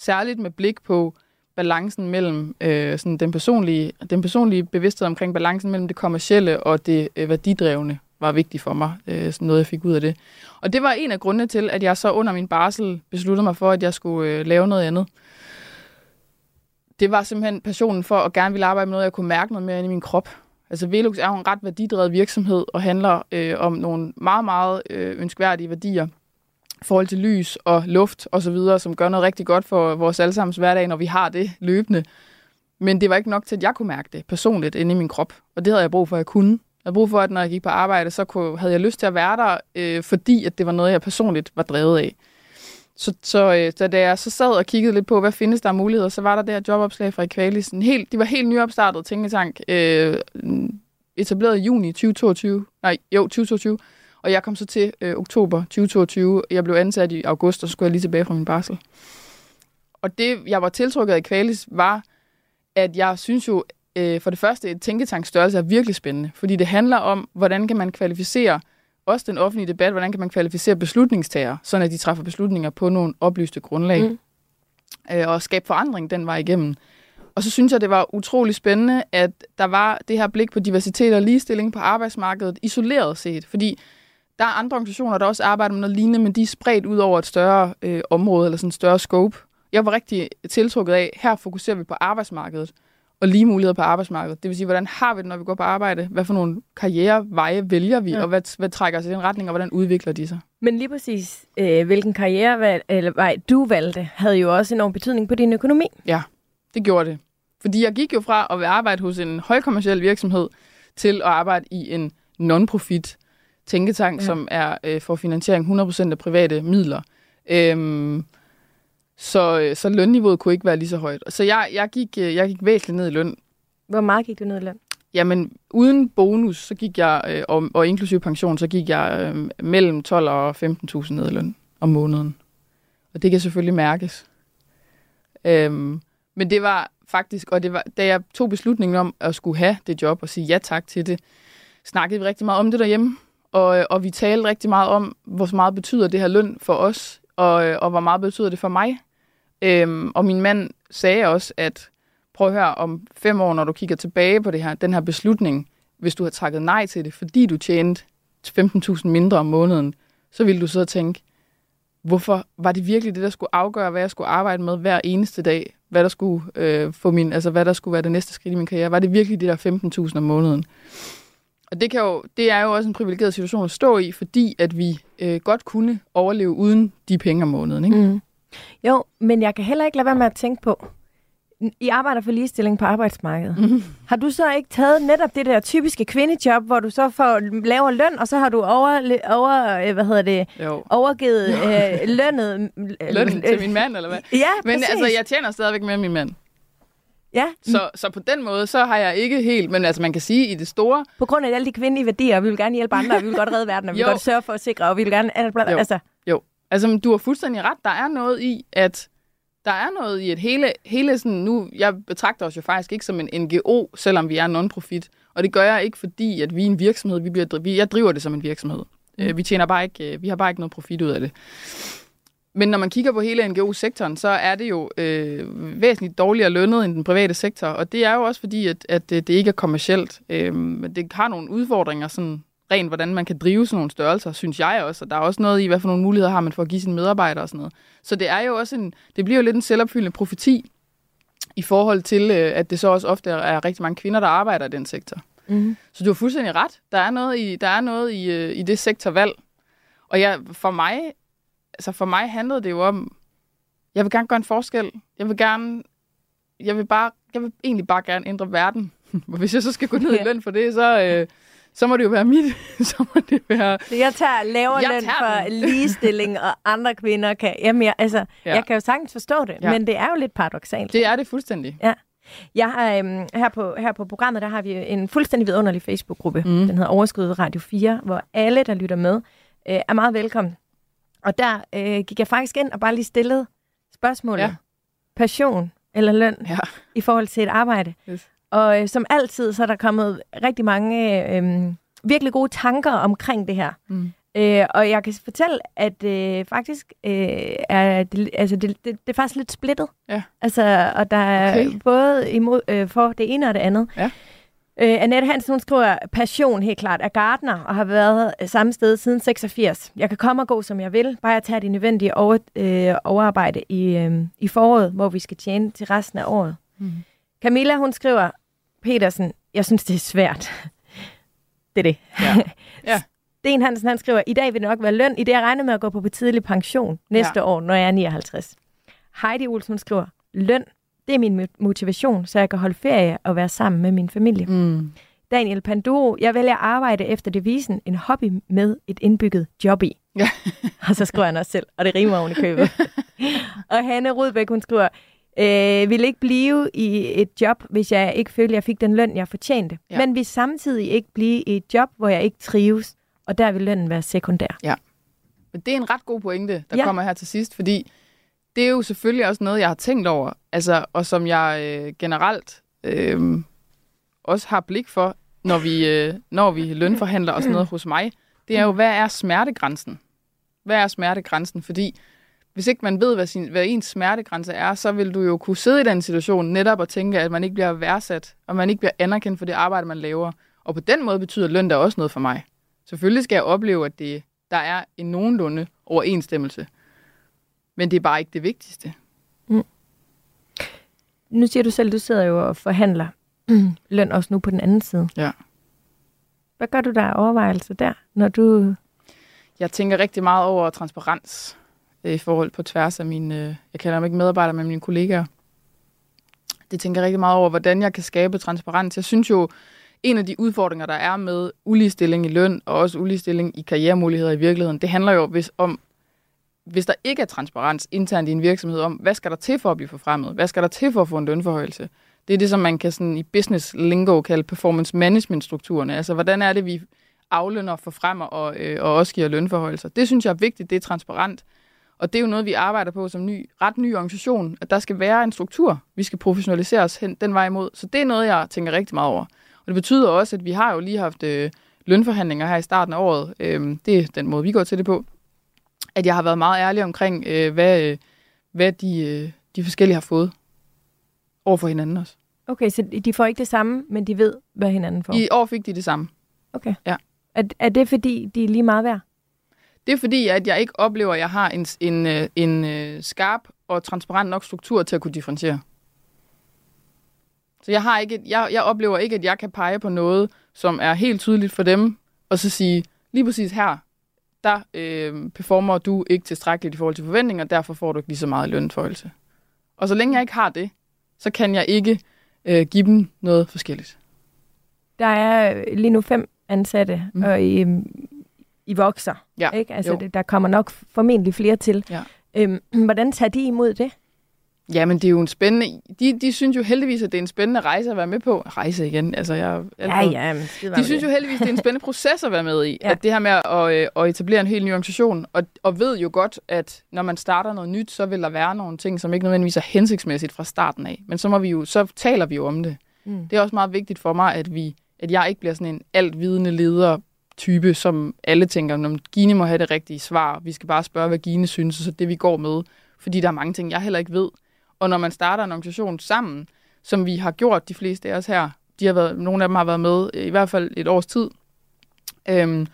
Særligt med blik på balancen mellem øh, sådan den, personlige, den personlige bevidsthed omkring balancen mellem det kommercielle og det øh, værdidrevne var vigtigt for mig. Øh, sådan noget, jeg fik ud af det. Og det var en af grundene til, at jeg så under min barsel besluttede mig for, at jeg skulle øh, lave noget andet. Det var simpelthen passionen for at gerne ville arbejde med noget, jeg kunne mærke noget mere ind i min krop. Altså Velux er jo en ret værdidrevet virksomhed og handler øh, om nogle meget, meget øh, ønskværdige værdier forhold til lys og luft og så videre, som gør noget rigtig godt for vores allesammens hverdag, når vi har det løbende. Men det var ikke nok til, at jeg kunne mærke det personligt inde i min krop. Og det havde jeg brug for, at jeg kunne. Jeg havde brug for, at når jeg gik på arbejde, så kunne, havde jeg lyst til at være der, øh, fordi at det var noget, jeg personligt var drevet af. Så, så, øh, så da jeg så sad og kiggede lidt på, hvad findes der af muligheder, så var der det her jobopslag fra Equalis. En helt, de var helt nyopstartet tænketank, øh, etableret i juni 2022. Nej, jo, 2022. Og jeg kom så til øh, oktober 2022. Jeg blev ansat i august, og så skulle jeg lige tilbage fra min barsel. Og det, jeg var tiltrukket af Qualis, var, at jeg synes jo, øh, for det første, et tænketankstørrelse er virkelig spændende. Fordi det handler om, hvordan kan man kvalificere også den offentlige debat, hvordan kan man kvalificere beslutningstagere, så at de træffer beslutninger på nogle oplyste grundlag, mm. øh, og skabe forandring den vej igennem. Og så synes jeg, det var utrolig spændende, at der var det her blik på diversitet og ligestilling på arbejdsmarkedet isoleret set, fordi der er andre organisationer, der også arbejder med noget lignende, men de er spredt ud over et større øh, område, eller sådan et større scope. Jeg var rigtig tiltrukket af, her fokuserer vi på arbejdsmarkedet og lige muligheder på arbejdsmarkedet. Det vil sige, hvordan har vi det, når vi går på arbejde? Hvad for nogle karriereveje vælger vi, ja. og hvad, hvad trækker os i den retning, og hvordan udvikler de sig? Men lige præcis, øh, hvilken karrierevej eller vej du valgte, havde jo også enorm betydning på din økonomi. Ja, det gjorde det. Fordi jeg gik jo fra at arbejde hos en højkommersiel virksomhed til at arbejde i en non-profit tænketank, ja. som er øh, for finansiering 100% af private midler. Øhm, så, øh, så lønniveauet kunne ikke være lige så højt. Så jeg, jeg, gik, øh, jeg gik væsentligt ned i løn. Hvor meget gik du ned i løn? Jamen, uden bonus, så gik jeg, øh, og, og inklusive pension, så gik jeg øh, mellem 12 og 15.000 ned i løn om måneden. Og det kan selvfølgelig mærkes. Øhm, men det var faktisk, og det var, da jeg tog beslutningen om at skulle have det job og sige ja tak til det, snakkede vi rigtig meget om det derhjemme. Og, øh, og vi talte rigtig meget om, hvor meget betyder det her løn for os, og, øh, og hvor meget betyder det for mig. Øhm, og min mand sagde også, at prøv at høre, om fem år, når du kigger tilbage på det her, den her beslutning, hvis du har takket nej til det, fordi du tjente 15.000 mindre om måneden, så ville du så tænke, hvorfor var det virkelig det, der skulle afgøre, hvad jeg skulle arbejde med hver eneste dag? Hvad der skulle, øh, få min, altså, hvad der skulle være det næste skridt i min karriere? Var det virkelig det der 15.000 om måneden? Og det, kan jo, det er jo også en privilegeret situation at stå i, fordi at vi øh, godt kunne overleve uden de penge om måneden. Ikke? Mm. Jo, men jeg kan heller ikke lade være med at tænke på, I arbejder for ligestilling på arbejdsmarkedet. Mm. Har du så ikke taget netop det der typiske kvindejob, hvor du så får lavere løn, og så har du over, over øh, hvad hedder det, jo. overgivet øh, lønnet... Lønnen til min mand, eller hvad? Ja, Men præcis. altså, jeg tjener stadigvæk med min mand. Ja. Så, så på den måde, så har jeg ikke helt, men altså man kan sige i det store... På grund af alle de kvindelige værdier, vi vil gerne hjælpe andre, og vi vil godt redde verden, og vi vil godt sørge for at sikre, og vi vil gerne... Jo. Altså. jo. Altså, du har fuldstændig ret. Der er noget i, at der er noget i, at hele, hele sådan, nu, jeg betragter os jo faktisk ikke som en NGO, selvom vi er non-profit. Og det gør jeg ikke, fordi at vi er en virksomhed. Vi bliver, vi, jeg driver det som en virksomhed. Mm. Vi tjener bare ikke, vi har bare ikke noget profit ud af det. Men når man kigger på hele NGO-sektoren, så er det jo øh, væsentligt dårligere lønnet end den private sektor. Og det er jo også fordi, at, at det, ikke er kommercielt. Øh, det har nogle udfordringer, sådan rent hvordan man kan drive sådan nogle størrelser, synes jeg også. Og der er også noget i, hvad for nogle muligheder har man for at give sine medarbejdere og sådan noget. Så det er jo også en, det bliver jo lidt en selvopfyldende profeti i forhold til, øh, at det så også ofte er rigtig mange kvinder, der arbejder i den sektor. Mm. Så du har fuldstændig ret. Der er noget i, der er noget i, øh, i det sektorvalg. Og jeg, for mig altså for mig handlede det jo om, jeg vil gerne gøre en forskel. Jeg vil gerne, jeg vil bare, jeg vil egentlig bare gerne ændre verden. [laughs] Hvis jeg så skal gå ned ja. i løn for det, så, øh, så må det jo være mit. [laughs] så må det være... Jeg tager lavere jeg løn tager for [laughs] ligestilling, og andre kvinder kan... Jamen, jeg, altså, ja. jeg kan jo sagtens forstå det, ja. men det er jo lidt paradoxalt. Det er det fuldstændig. Ja. Jeg har, øhm, her, på, her på programmet, der har vi en fuldstændig vidunderlig Facebook-gruppe. Mm. Den hedder Overskud Radio 4, hvor alle, der lytter med, øh, er meget velkommen og der øh, gik jeg faktisk ind og bare lige stillede spørgsmålet. Ja. Passion eller løn ja. i forhold til et arbejde. Yes. Og øh, som altid, så er der kommet rigtig mange øh, virkelig gode tanker omkring det her. Mm. Øh, og jeg kan fortælle, at øh, faktisk øh, er det, altså det, det, det er faktisk lidt splittet. Ja. Altså, og der er okay. både imod øh, for det ene og det andet. Ja. Øh, Annette Hansen, hun skriver, passion helt klart er gardner og har været samme sted siden 86. Jeg kan komme og gå, som jeg vil, bare jeg tager det nødvendige over, øh, overarbejde i, øh, i foråret, hvor vi skal tjene til resten af året. Mm. Camilla, hun skriver, Petersen, jeg synes, det er svært. det er det. Ja. [laughs] ja. Sten Hansen, han skriver, i dag vil det nok være løn, i det jeg regner med at gå på tidlig pension næste ja. år, når jeg er 59. Heidi Olsen skriver, løn det er min motivation, så jeg kan holde ferie og være sammen med min familie. Mm. Daniel Panduro, jeg vælger at arbejde efter devisen en hobby med et indbygget job i. Ja. [laughs] og så skriver han også selv, og det rimer oven i købet. [laughs] og Hanne Rudbæk, hun skriver, øh, vil ikke blive i et job, hvis jeg ikke følte, at jeg fik den løn, jeg fortjente. Ja. Men vil samtidig ikke blive i et job, hvor jeg ikke trives, og der vil lønnen være sekundær. Ja. Men det er en ret god pointe, der ja. kommer her til sidst, fordi det er jo selvfølgelig også noget, jeg har tænkt over, altså, og som jeg øh, generelt øh, også har blik for, når vi, øh, når vi lønforhandler og sådan noget hos mig. Det er jo, hvad er smertegrænsen? Hvad er smertegrænsen? Fordi hvis ikke man ved, hvad, sin, hvad ens smertegrænse er, så vil du jo kunne sidde i den situation netop og tænke, at man ikke bliver værdsat, og man ikke bliver anerkendt for det arbejde, man laver. Og på den måde betyder løn der også noget for mig. Selvfølgelig skal jeg opleve, at det, der er en nogenlunde overensstemmelse. Men det er bare ikke det vigtigste. Nu siger du selv, du sidder jo og forhandler [clears throat] løn også nu på den anden side. Ja. Hvad gør du der af overvejelser der, når du... Jeg tænker rigtig meget over transparens øh, i forhold på tværs af mine, øh, jeg kalder dem ikke medarbejdere, men mine kollegaer. Det tænker jeg rigtig meget over, hvordan jeg kan skabe transparens. Jeg synes jo, en af de udfordringer, der er med uligestilling i løn, og også uligestilling i karrieremuligheder i virkeligheden, det handler jo hvis, om, hvis der ikke er transparens internt i en virksomhed om, hvad skal der til for at blive forfremmet? Hvad skal der til for at få en lønforhøjelse? Det er det, som man kan sådan i business lingo kalde performance management strukturerne. Altså, hvordan er det, vi aflønner, forfremmer og, øh, og også giver lønforhøjelser? Det synes jeg er vigtigt, det er transparent. Og det er jo noget, vi arbejder på som ny, ret ny organisation, at der skal være en struktur. Vi skal professionalisere os hen den vej imod. Så det er noget, jeg tænker rigtig meget over. Og det betyder også, at vi har jo lige haft øh, lønforhandlinger her i starten af året. Øh, det er den måde, vi går til det på. At jeg har været meget ærlig omkring, øh, hvad, øh, hvad de, øh, de forskellige har fået over for hinanden også. Okay, så de får ikke det samme, men de ved, hvad hinanden får? I år fik de det samme. Okay. Ja. Er, er det fordi, de er lige meget værd? Det er fordi, at jeg ikke oplever, at jeg har en, en, øh, en, en skarp og transparent nok struktur til at kunne differentiere. Så jeg, har ikke, jeg, jeg oplever ikke, at jeg kan pege på noget, som er helt tydeligt for dem, og så sige, lige præcis her, der øh, performer du ikke tilstrækkeligt i forhold til forventninger, derfor får du ikke lige så meget lønforhøjelse. Og så længe jeg ikke har det, så kan jeg ikke øh, give dem noget forskelligt. Der er lige nu fem ansatte, mm. og I, I vokser. Ja, ikke? Altså, jo. det, der kommer nok formentlig flere til. Ja. Øhm, [clears throat] hvordan tager de imod det? Jamen, det er jo en spændende... De, de synes jo heldigvis, at det er en spændende rejse at være med på. Rejse igen, altså jeg... Ja, ja. Men De synes jo heldigvis, det er en spændende [laughs] proces at være med i. Ja. At det her med at, øh, at etablere en helt ny organisation. Og, og ved jo godt, at når man starter noget nyt, så vil der være nogle ting, som ikke nødvendigvis er hensigtsmæssigt fra starten af. Men så, må vi jo, så taler vi jo om det. Mm. Det er også meget vigtigt for mig, at, vi, at jeg ikke bliver sådan en altvidende leder type, som alle tænker, at Gine må have det rigtige svar. Vi skal bare spørge, hvad Gine synes, og så det vi går med. Fordi der er mange ting, jeg heller ikke ved. Og når man starter en organisation sammen, som vi har gjort de fleste af os her, de har været, nogle af dem har været med i hvert fald et års tid. Øhm,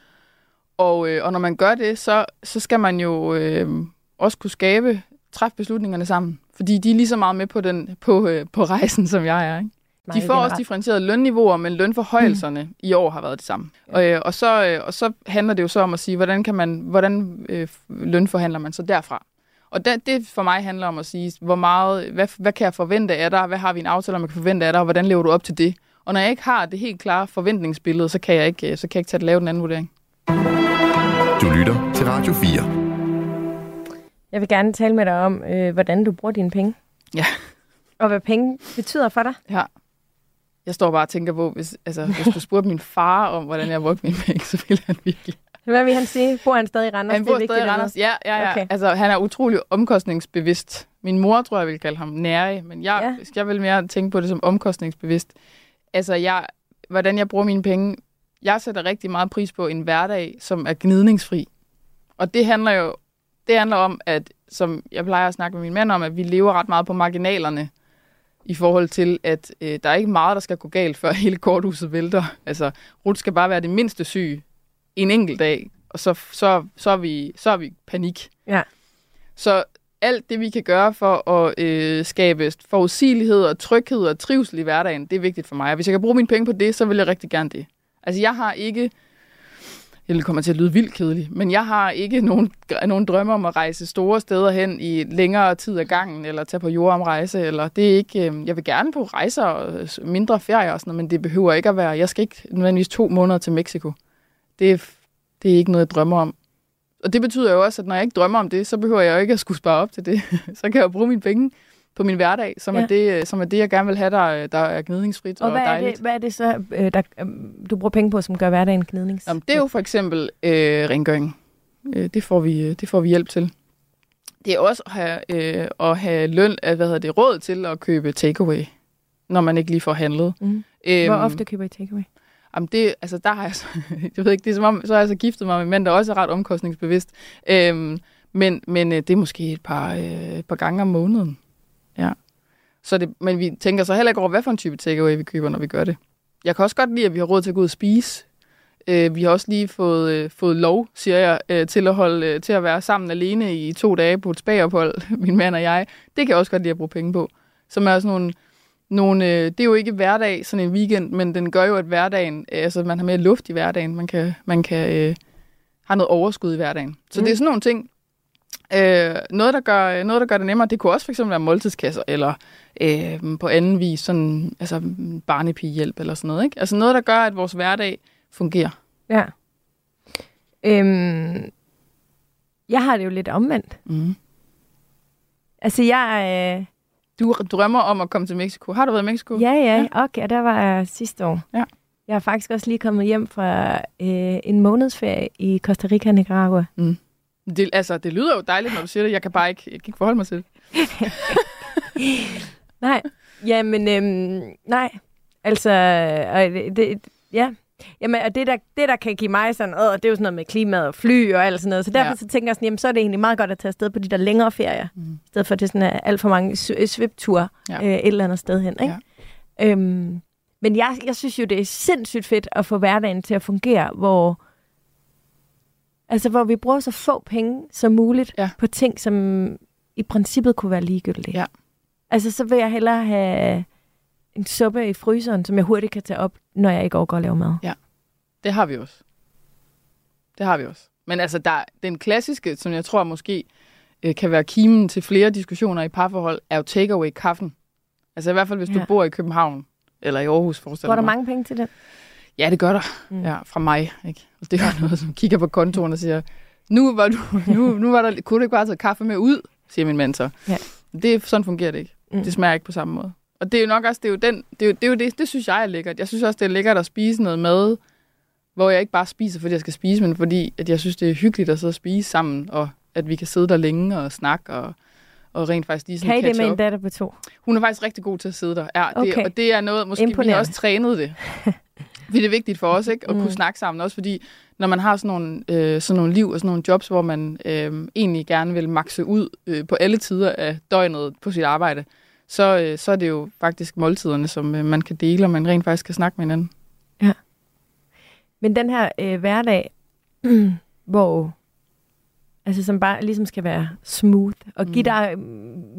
og, øh, og når man gør det, så, så skal man jo øh, også kunne skabe, træffe beslutningerne sammen. Fordi de er lige så meget med på, den, på, øh, på rejsen, som jeg er. Ikke? De får også differentierede lønniveauer, men lønforhøjelserne mm. i år har været det samme. Og, øh, og, så, øh, og så handler det jo så om at sige, hvordan, kan man, hvordan øh, lønforhandler man så derfra? Og det, det for mig handler om at sige, hvor meget, hvad, hvad kan jeg forvente af dig? Hvad har vi en aftale om, jeg kan forvente af dig? Og hvordan lever du op til det? Og når jeg ikke har det helt klare forventningsbillede, så kan jeg ikke, så kan jeg ikke tage det lave den anden vurdering. Du lytter til Radio 4. Jeg vil gerne tale med dig om, øh, hvordan du bruger dine penge. Ja. Og hvad penge betyder for dig. Ja. Jeg står bare og tænker på, hvis, altså, hvis du spurgte min far om, hvordan jeg brugte mine penge, så ville han virkelig Hvad vil han sige? Bor han stadig i Randers? Han bor stadig i Randers. Ja, ja, ja. Okay. Altså, han er utrolig omkostningsbevidst. Min mor tror jeg vil kalde ham nærig, men jeg, ja. jeg vil mere tænke på det som omkostningsbevidst. Altså, jeg, hvordan jeg bruger mine penge. Jeg sætter rigtig meget pris på en hverdag, som er gnidningsfri. Og det handler jo det handler om, at som jeg plejer at snakke med min mand om, at vi lever ret meget på marginalerne i forhold til, at øh, der er ikke meget, der skal gå galt, før hele korthuset vælter. Altså, Ruth skal bare være det mindste syg en enkelt dag, og så, så, så, er, vi, så er vi panik. Ja. Så alt det, vi kan gøre for at øh, skabe forudsigelighed og tryghed og trivsel i hverdagen, det er vigtigt for mig. Og hvis jeg kan bruge mine penge på det, så vil jeg rigtig gerne det. Altså, jeg har ikke... Det kommer til at lyde vildt kedeligt, men jeg har ikke nogen, nogen drømme om at rejse store steder hen i længere tid af gangen, eller tage på jordomrejse, eller det er ikke... Øh, jeg vil gerne på rejser og mindre ferier og sådan noget, men det behøver ikke at være... Jeg skal ikke nødvendigvis to måneder til Mexico. Det er, det er ikke noget, jeg drømmer om. Og det betyder jo også, at når jeg ikke drømmer om det, så behøver jeg jo ikke at skulle spare op til det. [laughs] så kan jeg jo bruge mine penge på min hverdag, som, Ja. er, det, som er det, jeg gerne vil have, der, der er gnidningsfrit og, Og hvad er, dejligt. det, hvad er det så, øh, der, øh, du bruger penge på, som gør hverdagen gnidnings? Jamen, det er jo for eksempel øh, rengøring. Øh, det, får vi, øh, det får vi hjælp til. Det er også at have, øh, at have løn, øh, hvad hedder det, råd til at købe takeaway, når man ikke lige får handlet. Mm. Øhm, Hvor ofte køber I takeaway? Jamen det, altså der har jeg så, [laughs] jeg ved ikke, det er som om, så har jeg så giftet mig med en der også er ret omkostningsbevidst. Øhm, men, men øh, det er måske et par, øh, et par gange om måneden. Ja. Så det, men vi tænker så heller ikke over, hvad for en type takeaway vi køber, når vi gør det. Jeg kan også godt lide, at vi har råd til at gå ud og spise. Øh, vi har også lige fået, øh, fået lov, siger jeg, øh, til, at holde, øh, til at være sammen alene i to dage på et spagophold, [laughs] min mand og jeg. Det kan jeg også godt lide at bruge penge på. Som er sådan nogle, nogle øh, det er jo ikke hverdag, sådan en weekend, men den gør jo, at hverdagen, øh, altså man har mere luft i hverdagen. Man kan, man kan øh, have noget overskud i hverdagen. Så mm. det er sådan nogle ting, Øh, noget, der gør, noget, der gør det nemmere, det kunne også fx være måltidskasser, eller øh, på anden vis sådan, altså barnepigehjælp eller sådan noget. Ikke? Altså noget, der gør, at vores hverdag fungerer. Ja. Øhm, jeg har det jo lidt omvendt. Mm. Altså, jeg... Øh, Du drømmer om at komme til Mexico. Har du været i Mexico? ja, ja, okay, og der var jeg sidste år. Ja. Jeg er faktisk også lige kommet hjem fra øh, en månedsferie i Costa Rica, Nicaragua. Det, altså, det lyder jo dejligt, når du siger det. Jeg kan bare ikke, jeg kan ikke forholde mig til det. [laughs] Nej, jamen, øhm, nej. Altså, og det, det, ja. Jamen, og det der, det, der kan give mig sådan, øh, det er jo sådan noget med klimaet og fly og alt sådan noget. Så derfor Ja. så tænker jeg sådan, jamen, så er det egentlig meget godt at tage afsted på de der længere ferier. Mm. I stedet for, at det sådan er alt for mange sv- svipture ja. øh, et eller andet sted hen. Ikke? Ja. Øhm, men jeg, jeg synes jo, det er sindssygt fedt at få hverdagen til at fungere, hvor, altså, hvor vi bruger så få penge som muligt Ja. på ting, som i princippet kunne være ligegyldige. Ja. Altså, så vil jeg hellere have en suppe i fryseren, som jeg hurtigt kan tage op, når jeg ikke overgår at lave mad. Det har vi også. Det har vi også. Men altså, der, den klassiske, som jeg tror måske øh, kan være kimen til flere diskussioner i parforhold, er jo takeaway-kaffen. Altså i hvert fald, hvis ja. Ja. du bor i København, eller i Aarhus, forestiller Går der mig. mange penge til den? Ja, det gør der. Mm. Ja, fra mig. Ikke? Og det er [laughs] noget, som kigger på kontoren og siger, nu var, du, nu, nu var der, kunne du ikke bare tage kaffe med ud, siger min mand så. Ja. Det, sådan fungerer det ikke. Mm. Det smager ikke på samme måde. Og det er jo nok også, det er jo, den, det, er jo, det, er jo det, det synes jeg er lækkert. Jeg synes også, det er lækkert at spise noget mad, hvor jeg ikke bare spiser, fordi jeg skal spise, men fordi at jeg synes, det er hyggeligt at sidde og spise sammen, og at vi kan sidde der længe og snakke, og, og rent faktisk lige sådan Kan I det med en up. datter på to? Hun er faktisk rigtig god til at sidde der. Ja, det, Okay. Og det er noget, måske vi har også trænet det. [laughs] Fordi det er vigtigt for os, ikke? At kunne Mm. snakke sammen. Også fordi, når man har sådan nogle, øh, sådan nogle liv og sådan nogle jobs, hvor man øh, egentlig gerne vil makse ud øh, på alle tider af døgnet på sit arbejde, så, øh, så er det jo faktisk måltiderne, som øh, man kan dele, og man rent faktisk kan snakke med hinanden. Men den her øh, hverdag, [clears throat] hvor altså som bare ligesom skal være smooth, og give Mm. dig,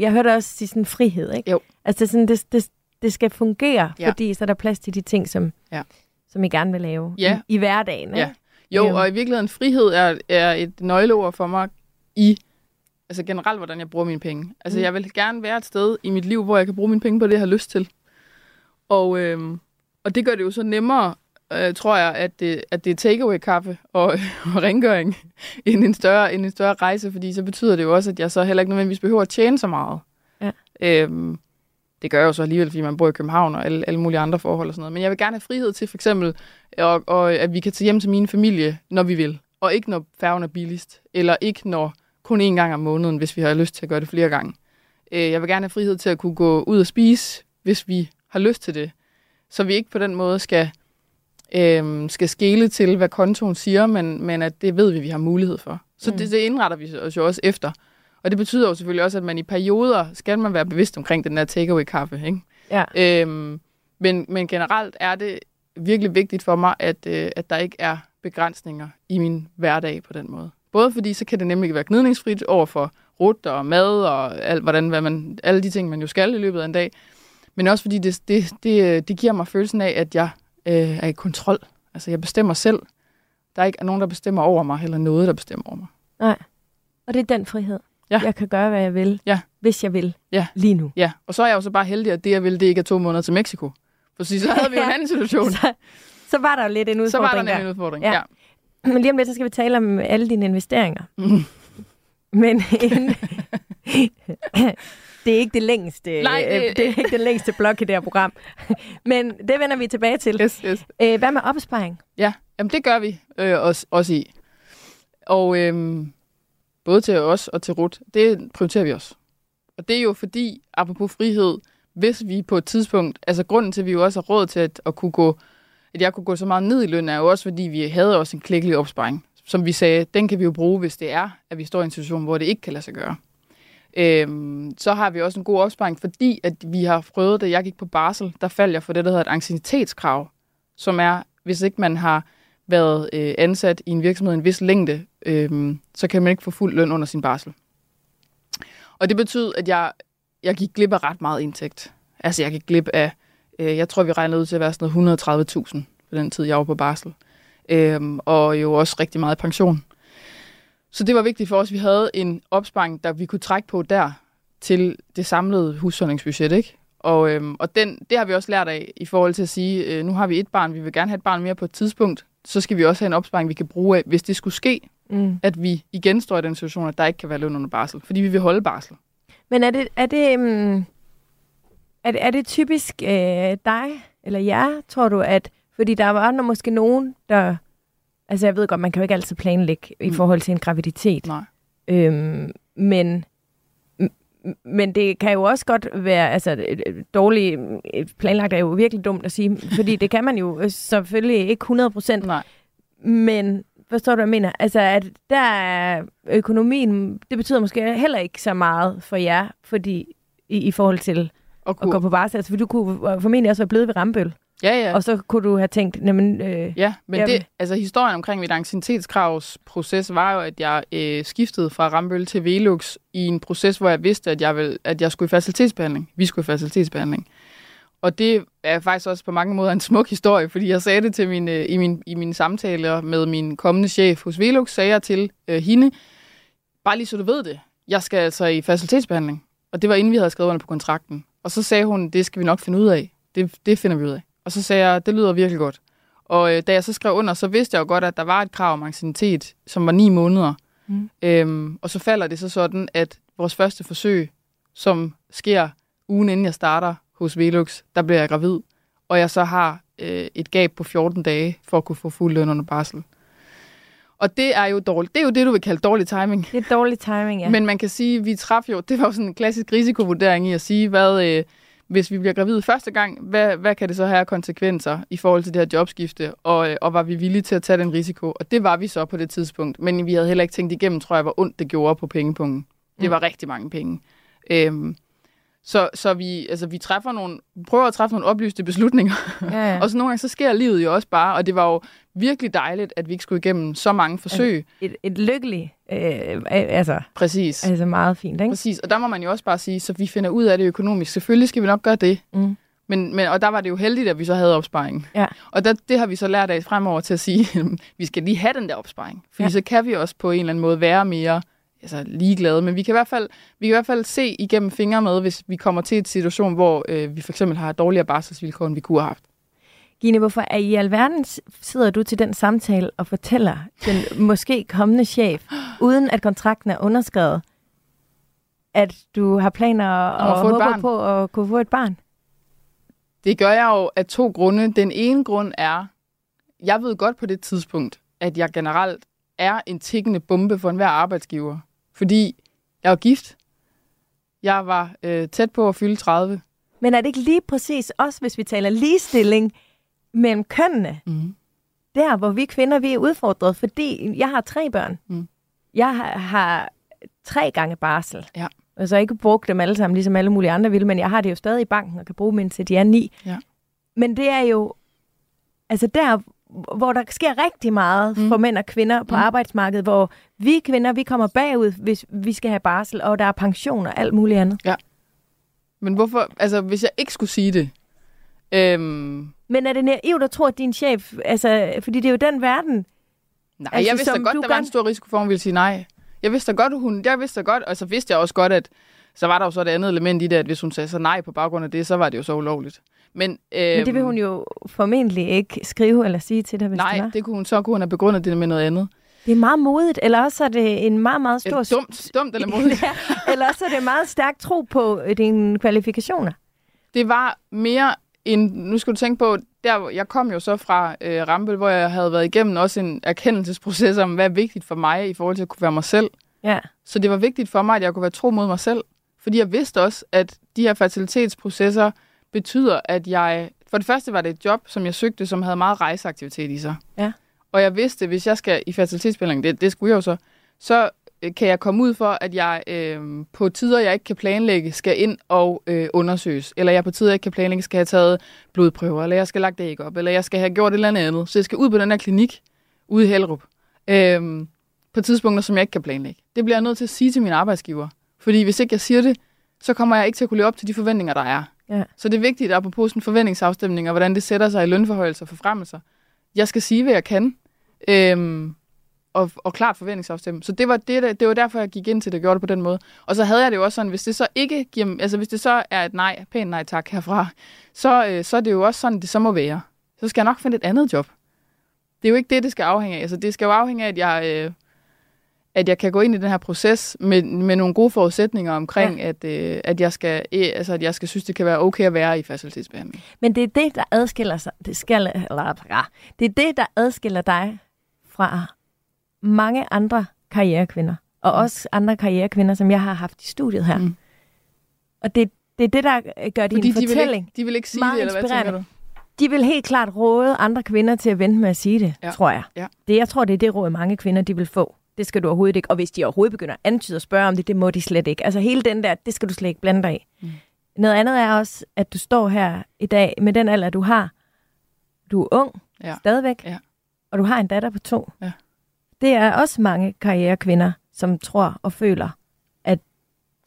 jeg hørte også sige sådan frihed, ikke? Jo. Altså det, sådan, det, det, det skal fungere, Ja. ja. fordi så er der plads til de ting, som, Ja. som I gerne vil lave Ja. i, i hverdagen. Ikke? Ja. Jo, Øhm. og i virkeligheden frihed er, er et nøgleord for mig i altså generelt, hvordan jeg bruger mine penge. Altså, Mm. jeg vil gerne være et sted i mit liv, hvor jeg kan bruge mine penge på det, jeg har lyst til. Og, øhm, og det gør det jo så nemmere, øh, tror jeg, at det, at det er takeaway-kaffe og, [laughs] og rengøring end en, større, end en større rejse, fordi så betyder det jo også, at jeg så heller ikke nødvendigvis behøver at tjene så meget. Ja. Øhm, det gør jeg jo så alligevel, fordi man bor i København og alle, alle mulige andre forhold og sådan noget. Men jeg vil gerne have frihed til for eksempel, og, og at vi kan tage hjem til min familie, når vi vil. Og ikke når færgen er billigst. Eller ikke når kun én gang om måneden, hvis vi har lyst til at gøre det flere gange. Øh, jeg vil gerne have frihed til at kunne gå ud og spise, hvis vi har lyst til det. Så vi ikke på den måde skal, øh, skal skele til, hvad kontoen siger, men, men at det ved vi, vi har mulighed for. Så Mm. det, det indretter vi os jo også efter. Og det betyder jo selvfølgelig også, at man i perioder skal man være bevidst omkring den der takeaway-kaffe. Ikke? Ja. Øhm, men, men generelt er det virkelig vigtigt for mig, at, øh, at der ikke er begrænsninger i min hverdag på den måde. Både fordi, så kan det nemlig være gnidningsfrit over for rut og mad og alt, hvordan, hvad man, alle de ting, man jo skal i løbet af en dag. Men også fordi, det, det, det, det giver mig følelsen af, at jeg øh, er i kontrol. Altså, jeg bestemmer selv. Der er ikke nogen, der bestemmer over mig, eller noget, der bestemmer over mig. Og det er den frihed. Ja. Jeg kan gøre, hvad jeg vil, Ja. hvis jeg vil, Ja. lige nu. Ja, og så er jeg jo så bare heldig, at det, jeg vil, det ikke er to måneder til Mexico. For så havde vi jo en anden [laughs] situation. Så, så var der jo lidt en udfordring Så var der der. en udfordring. Ja. Ja. [clears throat] Men lige om lidt, så skal vi tale om alle dine investeringer. Mm. [laughs] Men inden, [clears throat] det er ikke det længste, Nej, øh, det- det er ikke det længste blok i det her program. [laughs] Men det vender vi tilbage til. Yes, yes. Øh, hvad med opsparing? Ja, jamen det gør vi øh, også, også i. Og øhm, både til os og til Rut, det prioriterer vi også. Og det er jo fordi, apropos frihed, hvis vi på et tidspunkt, altså grunden til, at vi jo også har råd til at, at kunne gå, at jeg kunne gå så meget ned i løn, er jo også, fordi vi havde også en klækkelig opsparing. Som vi sagde, den kan vi jo bruge, hvis det er, at vi står i en situation, hvor det ikke kan lade sig gøre. Øhm, så har vi også en god opsparing, fordi at vi har prøvet, da jeg gik på barsel, der faldt jeg for det, der hedder et ancienitetskrav, som er, hvis ikke man har været øh, ansat i en virksomhed en vis længde, øh, så kan man ikke få fuld løn under sin barsel. Og det betyder, at jeg, jeg gik glip af ret meget indtægt. Altså, jeg gik glip af, øh, jeg tror, vi regnede ud til at være sådan noget 130.000 på den tid, jeg var på barsel. Øh, og jo også rigtig meget pension. Så det var vigtigt for os, at vi havde en opsparing, der vi kunne trække på der til det samlede husholdningsbudget, ikke? Og, øhm, og den, det har vi også lært af i forhold til at sige, øh, nu har vi et barn, vi vil gerne have et barn mere på et tidspunkt, så skal vi også have en opsparing, vi kan bruge af, hvis det skulle ske, mm. at vi igen står i den situation, at der ikke kan være løn under barsel, fordi vi vil holde barsel. Men er det, er det, um, er det, er det typisk øh, dig eller jer, tror du, at fordi der var andre måske nogen, der... Altså, jeg ved godt, man kan jo ikke altid planlægge mm. i forhold til en graviditet. Nej. Øhm, men men det kan jo også godt være, altså dårligt planlagt er jo virkelig dumt at sige, [laughs] fordi det kan man jo selvfølgelig ikke 100 procent. Nej. Men forstår du, hvad jeg mener? Altså, at der er økonomien, det betyder måske heller ikke så meget for jer, fordi i, i forhold til at, kunne... at gå på barsel. Altså, for du kunne formentlig også være blevet ved Rambøl. Ja, ja. Og så kunne du have tænkt, jamen... Øh, ja, men det, altså historien omkring mit anciennitetskravsproces var jo, at jeg øh, skiftede fra Rambøl til Velux i en proces, hvor jeg vidste, at jeg, vil, at jeg skulle i facilitetsbehandling. Vi skulle i facilitetsbehandling. Og det er faktisk også på mange måder en smuk historie, fordi jeg sagde det til min, øh, i, min, i mine samtaler med min kommende chef hos Velux, sagde jeg til øh, hende, bare lige så du ved det, jeg skal altså i facilitetsbehandling. Og det var inden vi havde skrevet under på kontrakten. Og så sagde hun, det skal vi nok finde ud af. Det, det finder vi ud af. Og så sagde jeg, det lyder virkelig godt. Og øh, da jeg så skrev under, så vidste jeg jo godt, at der var et krav om ancienitet, som var ni måneder. Mm. Øhm, og så falder det så sådan, at vores første forsøg, som sker ugen inden jeg starter hos Velux, der bliver jeg gravid. Og jeg så har øh, et gab på 14 dage for at kunne få fuld løn under barsel. Og det er jo dårligt. Det er jo det, du vil kalde dårlig timing. Det er dårlig timing, ja. Men man kan sige, at vi træffede jo, det var jo sådan en klassisk risikovurdering i at sige, hvad, øh, hvis vi bliver gravid første gang, hvad, hvad kan det så have konsekvenser i forhold til det her jobskifte, og, øh, og var vi villige til at tage den risiko? Og det var vi så på det tidspunkt, men vi havde heller ikke tænkt igennem, tror jeg, hvor ondt det gjorde på pengepunkten. Det mm. var rigtig mange penge. Øhm, så, så vi, altså, vi træffer nogle, prøver at træffe nogle oplyste beslutninger. Ja, ja. [laughs] og så nogle gange, så sker livet jo også bare, og det var jo virkelig dejligt, at vi ikke skulle igennem så mange forsøg. Et, et lykkeligt, øh, altså, Præcis. altså meget fint, ikke? Præcis, og der må man jo også bare sige, så vi finder ud af det økonomisk. Selvfølgelig skal vi nok gøre det. Mm. Men, men, og der var det jo heldigt, at vi så havde opsparing. Ja. Og der, det har vi så lært af fremover til at sige, [laughs] vi skal lige have den der opsparing. Fordi ja. så kan vi også på en eller anden måde være mere altså, ligeglade, men vi kan, i hvert fald, vi kan i hvert fald se igennem fingre med, hvis vi kommer til en situation, hvor øh, vi for eksempel har dårligere barselsvilkår, end vi kunne have haft. Gine, hvorfor er i alverden sidder du til den samtale og fortæller den måske kommende chef, uden at kontrakten er underskrevet, at du har planer og, og håber på at kunne få et barn? Det gør jeg jo af to grunde. Den ene grund er, jeg ved godt på det tidspunkt, at jeg generelt er en tikkende bombe for enhver arbejdsgiver. Fordi jeg var gift. Jeg var øh, tæt på at fylde 30. Men er det ikke lige præcis også, hvis vi taler ligestilling mellem kønnene? Mm. Der, hvor vi kvinder, vi er udfordret, fordi jeg har tre børn. Mm. Jeg har, har tre gange barsel. Ja. Og så ikke brugt dem alle sammen, ligesom alle mulige andre vil, men jeg har det jo stadig i banken og kan bruge dem indtil de er ni. Ja. Men det er jo, altså der, hvor der sker rigtig meget mm. for mænd og kvinder på mm. arbejdsmarkedet, hvor vi kvinder, vi kommer bagud, hvis vi skal have barsel, og der er pension og alt muligt andet. Ja. Men hvorfor, altså hvis jeg ikke skulle sige det, øhm... Men er det naivt at tro, at din chef, altså, fordi det er jo den verden. Nej, altså, jeg vidste da godt, der var en stor risiko for, at hun ville sige nej. Jeg vidste da godt, hun, jeg vidste da godt, og så vidste jeg også godt, at så var der jo så et andet element i det, at hvis hun sagde så nej på baggrund af det, så var det jo så ulovligt. Men, øhm, Men det vil hun jo formentlig ikke skrive eller sige til dig, hvis nej, det var. det kunne hun så kunne hun have begrundet det med noget andet. Det er meget modigt, eller også er det en meget, meget stor... Er dumt, dumt eller [laughs] modigt? ja, eller også er det meget stærk tro på øh, dine kvalifikationer. Det var mere en... Nu skal du tænke på, der, jeg kom jo så fra øh, Rambøl, hvor jeg havde været igennem også en erkendelsesproces om, hvad er vigtigt for mig i forhold til at kunne være mig selv. Ja. Så det var vigtigt for mig, at jeg kunne være tro mod mig selv. Fordi jeg vidste også, at de her fertilitetsprocesser betyder, at jeg For det første var det et job, som jeg søgte, som havde meget rejseaktivitet i sig. Ja. Og jeg vidste, hvis jeg skal i fertilitetsbehandling, det, det skulle jeg jo så, så øh, kan jeg komme ud for, at jeg øh, på tider, jeg ikke kan planlægge, skal ind og øh, undersøges. Eller jeg på tider, jeg ikke kan planlægge, skal have taget blodprøver, eller jeg skal lagt æg op, eller jeg skal have gjort et eller andet andet. Så jeg skal ud på den her klinik ude i Hellerup. Øh, på tidspunkter, som jeg ikke kan planlægge. Det bliver jeg nødt til at sige til min arbejdsgiver. Fordi hvis ikke jeg siger det, så kommer jeg ikke til at kunne leve op til de forventninger, der er. Ja. Så det er vigtigt, apropos sådan forventningsafstemning, og hvordan det sætter sig i lønforhøjelser og forfremmelser. Jeg skal sige, hvad jeg kan, øhm, og, og klart forventningsafstemme. Så det var, det, det var derfor, jeg gik ind til det og gjorde det på den måde. Og så havde jeg det jo også sådan, hvis det så ikke giver, altså hvis det så er et nej, pænt nej tak herfra, så, øh, så er det jo også sådan, det så må være. Så skal jeg nok finde et andet job. Det er jo ikke det, det skal afhænge af. Altså det skal jo afhænge af, at jeg, øh, at jeg kan gå ind i den her proces med, med nogle gode forudsætninger omkring, ja. at, øh, at, jeg skal, øh, altså, at jeg skal synes, det kan være okay at være i facilitetsbehandling. Men det er det, der adskiller sig. Det, skal, eller, ja, det er det, der adskiller dig fra mange andre karrierekvinder. Og Mm. også andre karrierekvinder, som jeg har haft i studiet her. Mm. Og det, det er det, der gør din Fordi de vil, fortælling. ikke, de vil ikke sige meget det, eller hvad du? De vil helt klart råde andre kvinder til at vente med at sige det, ja. tror jeg. Ja. Det, jeg tror, det er det råd, mange kvinder de vil få. Det skal du overhovedet ikke. Og hvis de overhovedet begynder at antyde og spørge om det, det må de slet ikke. Altså hele den der, det skal du slet ikke blande dig i. Mm. Noget andet er også, at du står her i dag med den alder, du har. Du er ung, Ja. stadigvæk, Ja. og du har en datter på to. Ja. Det er også mange karrierekvinder, som tror og føler, at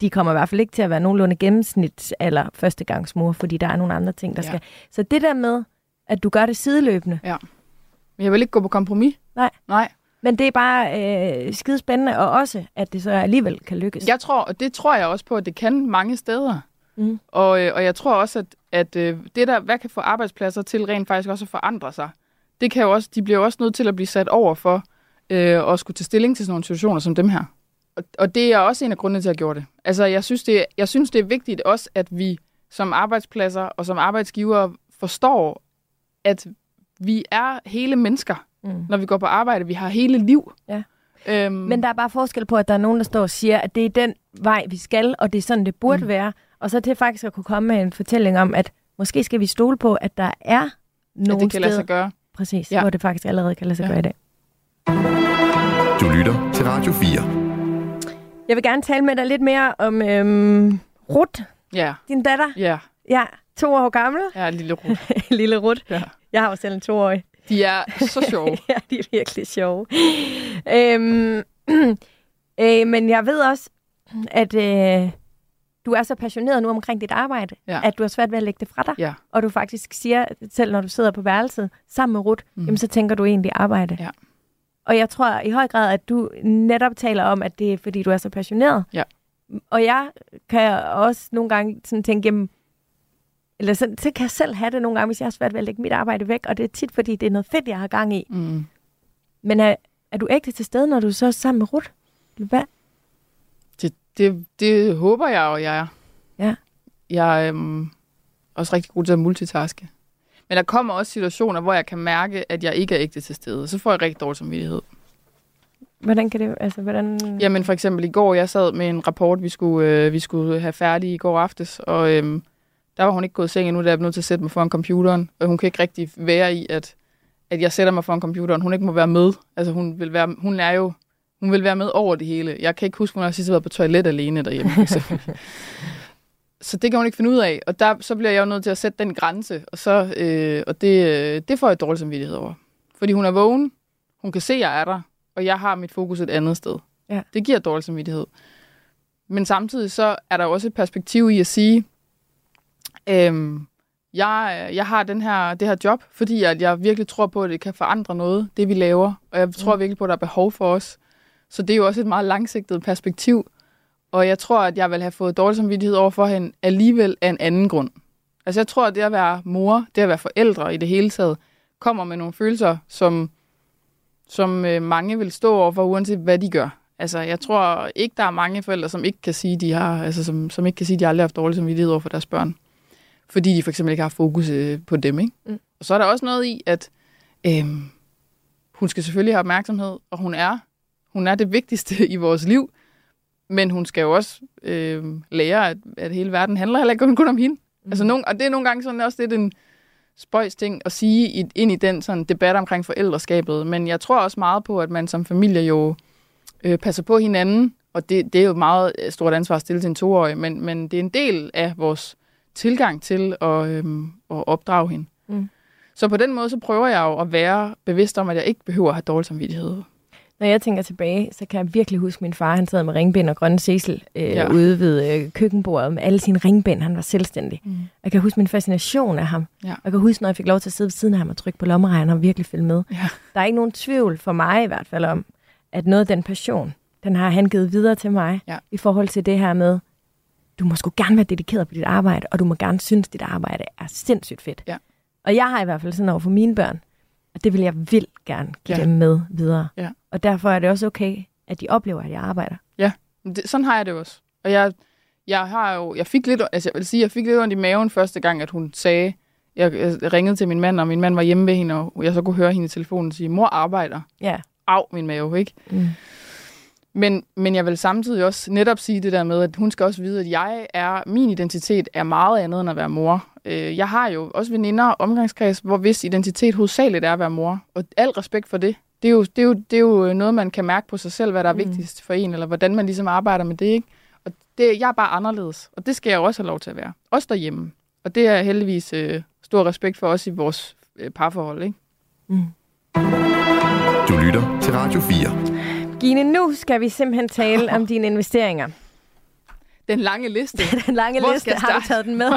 de kommer i hvert fald ikke til at være nogenlunde gennemsnit eller førstegangsmor, fordi der er nogle andre ting, der Ja. skal. Så det der med, at du gør det sideløbende, Men jeg vil ikke gå på kompromis. Nej. Nej. Men det er bare øh, skide spændende, og også, at det så alligevel kan lykkes. Jeg tror, og det tror jeg også på, at det kan mange steder. Mm. Og, øh, og jeg tror også, at, at øh, det der, hvad kan få arbejdspladser til rent faktisk også at forandre sig, det kan jo også, de bliver jo også nødt til at blive sat over for øh, at skulle tage stilling til sådan nogle situationer som dem her. Og, og det er også en af grundene til, at jeg gjorde det. Altså, jeg synes, det, jeg synes, det er vigtigt også, at vi som arbejdspladser og som arbejdsgiver forstår, at vi er hele mennesker, Mm. når vi går på arbejde. Vi har hele liv. Ja. Øhm, Men der er bare forskel på, at der er nogen, der står og siger, at det er den vej, vi skal, og det er sådan, det burde Mm. være. Og så til faktisk at kunne komme med en fortælling om, at måske skal vi stole på, at der er nogle det kan lade steder, sig gøre. præcis, Ja. ja. hvor det faktisk allerede kan lade sig Ja. gøre i dag. Du lytter til Radio 4. Jeg vil gerne tale med dig lidt mere om øhm, Rut, Ja, din datter. ja, Ja, to år gammel. ja, lille ro. [laughs] Lille Rut. Ja. Jeg har jo selv en toårig. De er så sjove. [laughs] ja, de er virkelig sjove. øhm, [clears throat] øh, men jeg ved også, at øh, du er så passioneret nu omkring dit arbejde, Ja. at du har svært ved at lægge det fra dig. Ja. Og du faktisk siger, selv når du sidder på værelset sammen med Rut, Mm. jamen, så tænker du egentlig arbejde. Ja. Og jeg tror i høj grad, at du netop taler om, at det er, fordi du er så passioneret. Ja. Og jeg kan også nogle gange sådan tænke, jamen, eller så, så kan jeg selv have det nogle gange, hvis jeg har svært ved at lægge mit arbejde væk, og det er tit, fordi det er noget fedt, jeg har gang i. Mm. Men er, er du ægte til stede, når du så er sammen med Rut? Hvad? Det, det, det håber jeg jo, jeg er. Ja. Jeg er øhm, også rigtig god til at multitaske. Men der kommer også situationer, hvor jeg kan mærke, at jeg ikke er ægte til stede. Så får jeg rigtig dårlig samvittighed. Hvordan kan det, altså, hvordan... Jamen for eksempel i går, jeg sad med en rapport, vi skulle, øh, vi skulle have færdig i går aftes, og øhm, der var hun ikke gået i seng endnu, da jeg blev nødt til at sætte mig foran computeren, og hun kan ikke rigtig være i, at, at jeg sætter mig foran computeren. Hun ikke må være med. Altså hun vil være, hun er jo, hun vil være med over det hele. Jeg kan ikke huske, hun har sidst været på toilet alene derhjemme, [laughs] så det kan hun ikke finde ud af, og der, så bliver jeg jo nødt til at sætte den grænse, og, så, øh, og det, øh, det får jeg dårlig samvittighed over. Fordi hun er vågen, hun kan se, at jeg er der, og jeg har mit fokus et andet sted. Ja. Det giver dårlig samvittighed. Men samtidig så er der også et perspektiv i at sige, øhm, jeg, jeg har den her, det her job, fordi at jeg virkelig tror på, at det kan forandre noget, det vi laver. Og jeg tror virkelig på, at der er behov for os. Så det er jo også et meget langsigtet perspektiv. Og jeg tror, at jeg vil have fået dårlig samvittighed over for hende alligevel af en anden grund. Altså jeg tror, at det at være mor, det at være forældre i det hele taget, kommer med nogle følelser, som, som øh, mange vil stå over for, uanset hvad de gør. Altså, jeg tror ikke, der er mange forældre, som ikke kan sige, de har, altså, som, som ikke kan sige, de har aldrig haft dårlig samvittighed over for deres børn. Fordi de for eksempel ikke har fokus øh, på dem, ikke? Mm. Og så er der også noget i, at øh, hun skal selvfølgelig have opmærksomhed, og hun er, hun er det vigtigste [laughs] i vores liv, men hun skal jo også øh, lære, at, at hele verden handler heller ikke kun om hende. Mm. Altså, nogle, og det er nogle gange sådan også lidt en, spøjs ting at sige ind i den sådan, debat omkring forældreskabet. Men jeg tror også meget på, at man som familie jo øh, passer på hinanden, og det, det er jo et meget øh, stort ansvar at stille til en toårig, men, men det er en del af vores tilgang til at, øhm, at opdrage hende. Mm. Så på den måde, så prøver jeg jo at være bevidst om, at jeg ikke behøver at have dårlig samvittighed. Når jeg tænker tilbage, så kan jeg virkelig huske, at min far han sad med ringbind og grønne Cecil øh, ja. ude ved øh, køkkenbordet med alle sine ringbind. Han var selvstændig. Mm. Jeg kan huske min fascination af ham. Ja. Jeg kan huske, når jeg fik lov til at sidde ved siden af ham og trykke på lommeregnen og virkelig følge med. Ja. Der er ikke nogen tvivl for mig i hvert fald om, at noget af den passion, den har han givet videre til mig ja. i forhold til det her med, du må sgu gerne være dedikeret på dit arbejde, og du må gerne synes, at dit arbejde er sindssygt fedt. Ja. Og jeg har i hvert fald sådan over for mine børn, at det vil jeg vil gerne give ja. dem med videre. Ja. Og derfor er det også okay, at de oplever, at jeg arbejder. Ja, det, sådan har jeg det også. Og jeg, jeg har jo, jeg fik lidt, altså jeg vil sige, jeg fik lidt ondt i maven første gang, at hun sagde, jeg, jeg ringede til min mand, og min mand var hjemme ved hende, og jeg så kunne høre hende i telefonen sige, mor arbejder. Ja. Af min mave, ikke? Mm. Men, men jeg vil samtidig også netop sige det der med, at hun skal også vide, at jeg er, min identitet er meget andet end at være mor. Øh, jeg har jo også veninder og omgangskreds, hvor hvis identitet hovedsageligt er at være mor. Og al respekt for det. Det er, jo, det, er jo, det er jo noget, man kan mærke på sig selv, hvad der er mm. vigtigst for en, eller hvordan man ligesom arbejder med det. Ikke? Og det, jeg er bare anderledes, og det skal jeg også have lov til at være. Også derhjemme. Og det er heldigvis øh, stor respekt for os i vores øh, parforhold. Ikke? Mm. Du lytter til Radio 4. Gine, nu skal vi simpelthen tale om [laughs] dine investeringer. Den lange liste. [laughs] den lange Hvor liste. Har du taget den med?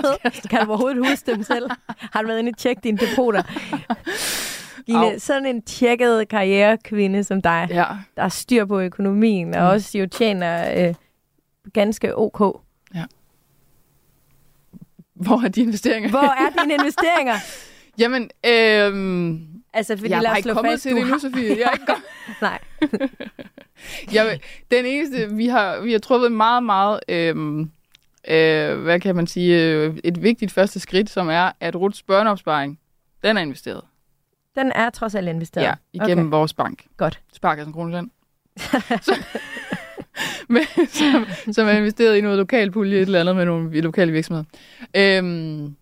Kan du overhovedet huske dem selv? Har du været inde og tjekke dine depoter? [laughs] Gine, Au. sådan en tjekket karrierekvinde som dig, ja. der er styr på økonomien, og mm. også jo tjener øh, ganske ok. Ja. Hvor er dine investeringer? Hvor er dine investeringer? Jamen, øh, Altså, fordi jeg har ikke kommet fast, til det endnu, Sofie. Jeg er ikke [laughs] Nej. [laughs] jeg, den eneste, vi har, vi har truffet meget, meget, øhm, øh, hvad kan man sige, øh, et vigtigt første skridt, som er, at Ruts børneopsparing, den er investeret. Den er trods alt investeret? Ja, igennem okay. vores bank. Godt. Sparkassen Kroneland. [laughs] men, som, som er investeret i noget lokalpulje, et eller andet med nogle lokale virksomheder. Øhm,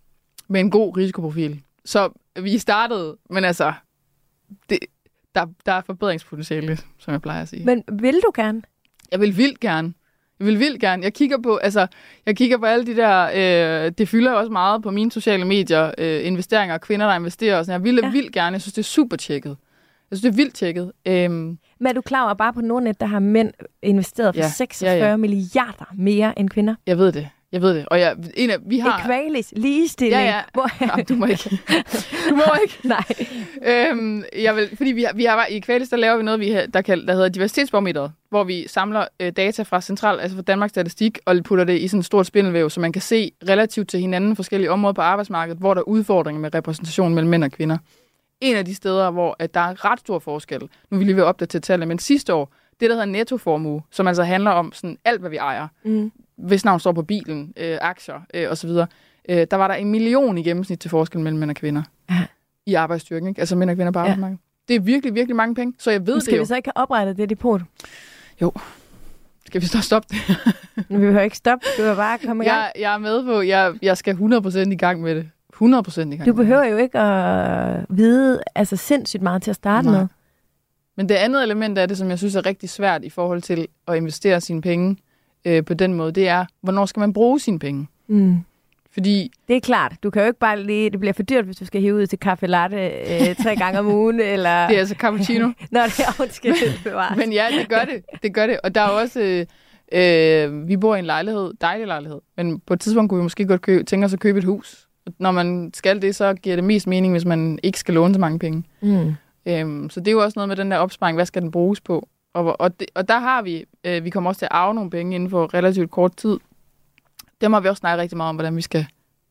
med en god risikoprofil. Så vi startede, men altså, det, der, der er forbedringspotentiale, som jeg plejer at sige. Men vil du gerne? Jeg vil vildt gerne. Jeg vil vildt gerne. Jeg kigger på, altså, jeg kigger på alle de der, øh, det fylder også meget på mine sociale medier, øh, investeringer, kvinder, der investerer og sådan. Jeg vil ja. vildt gerne. Jeg synes, det er super tjekket. Jeg synes, det er vildt tjekket. Øhm, Men er du klar over, bare på Nordnet, der har mænd investeret for ja, 46 ja, ja. milliarder mere end kvinder? Jeg ved det. Jeg ved det. Og jeg, en af, vi har... Equalis, ligestilling. Ja, ja. [laughs] Hvor... Nej, du må ikke. [laughs] Du må ikke. Nej. Øhm, jeg vil, fordi vi har, vi har, i Equalis, der laver vi noget, vi har, der, kan, der hedder diversitetsbarometeret, hvor vi samler øh, data fra central, altså fra Danmarks Statistik, og putter det i sådan et stort spindelvæv, så man kan se relativt til hinanden forskellige områder på arbejdsmarkedet, hvor der er udfordringer med repræsentation mellem mænd og kvinder. En af de steder, hvor at der er ret stor forskel, nu vil vi lige ved opdatere tallet, men sidste år, det der hedder nettoformue, som altså handler om sådan alt, hvad vi ejer. Mm hvis navn står på bilen, øh, aktier øh, osv., øh, der var der en million i gennemsnit til forskel mellem mænd og kvinder ja. i arbejdsstyrken. Ikke? Altså mænd og kvinder på arbejdsmarkedet. Ja. Det er virkelig, virkelig mange penge, så jeg ved Men skal det jo. vi så ikke have oprettet det depot? Jo. Skal vi så stoppe det? [laughs] vi behøver ikke stoppe, du vil bare komme i gang. Jeg, jeg er med på, jeg, jeg skal 100% i gang med det. 100% i gang Du behøver jo ikke at vide altså sindssygt meget til at starte Nej. med. Men det andet element af det, som jeg synes er rigtig svært i forhold til at investere sine penge, øh, på den måde, det er, hvornår skal man bruge sine penge? Mm. Fordi... Det er klart. Du kan jo ikke bare lige... Det bliver for dyrt, hvis du skal hive ud til kaffe latte øh, tre [laughs] gange om ugen, eller... Det er altså cappuccino. [laughs] Nå, det er undskyld, [laughs] Men ja, det gør det. Det gør det. Og der er også... Øh, øh, vi bor i en lejlighed, dejlig lejlighed, men på et tidspunkt kunne vi måske godt købe, tænke os at købe et hus. Når man skal det, så giver det mest mening, hvis man ikke skal låne så mange penge. Mm. Øhm, så det er jo også noget med den der opsparing, hvad skal den bruges på? Og, og, det, og der har vi, øh, vi kommer også til at arve nogle penge inden for relativt kort tid. Dem har vi også snakket rigtig meget om, hvordan vi skal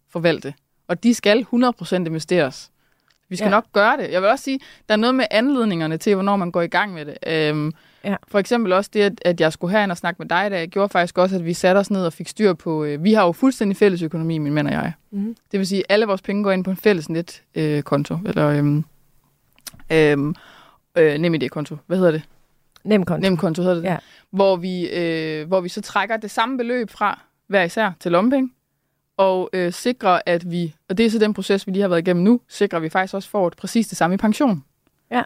forvalte. Og de skal 100% investeres. Vi skal ja. nok gøre det. Jeg vil også sige, der er noget med anledningerne til, hvornår man går i gang med det. Øhm, ja. For eksempel også det, at jeg skulle herind og snakke med dig, der gjorde faktisk også, at vi satte os ned og fik styr på... Øh, vi har jo fuldstændig fælles økonomi, min mand og jeg. Mm-hmm. Det vil sige, at alle vores penge går ind på en fælles netkonto. Øh, eller øhm, øhm, øh, nem idé-konto. Hvad hedder det? Nemkonto. Nemkonto hedder det. Ja. Hvor, vi, øh, hvor vi så trækker det samme beløb fra hver især til lommepenge. og øh, sikre, at vi, og det er så den proces, vi lige har været igennem nu, sikrer at vi faktisk også får et præcis det samme i pension. Ja.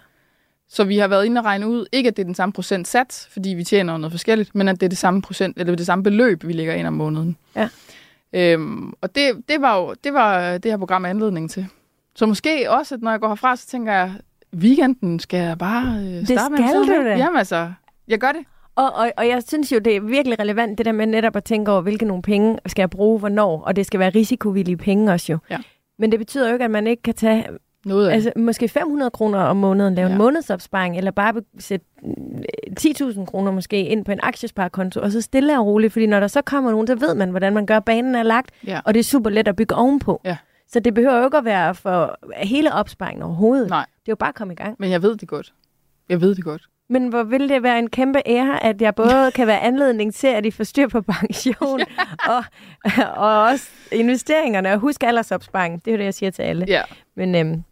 Så vi har været inde og regne ud, ikke at det er den samme procentsats, fordi vi tjener noget forskelligt, men at det er det samme procent, eller det samme beløb, vi lægger ind om måneden. Ja. Øhm, og det, det var jo det, var det her program anledning til. Så måske også, at når jeg går herfra, så tænker jeg, weekenden skal jeg bare øh, starte Det med. skal du da. Jamen altså, jeg gør det. Og, og, og jeg synes jo, det er virkelig relevant, det der med netop at tænke over, hvilke nogle penge skal jeg bruge, hvornår, og det skal være risikovillige penge også jo. Ja. Men det betyder jo ikke, at man ikke kan tage Noget af altså, måske 500 kroner om måneden, lave ja. En månedsopsparing, eller bare sætte mm, 10.000 kroner måske ind på en aktiesparekonto, og så stille og roligt, fordi når der så kommer nogen, så ved man, hvordan man gør, banen er lagt, Ja. og det er super let at bygge ovenpå. Ja. Så det behøver jo ikke at være for hele opsparingen overhovedet. Nej. Det er jo bare at komme i gang. Men jeg ved det godt. Jeg ved det godt. Men hvor vil det være en kæmpe ære, at jeg både [laughs] kan være anledning til, at I får styr på pension, og, og også investeringerne, og husk aldersopsparing. Det er jo det, jeg siger til alle. Ja, Men øhm,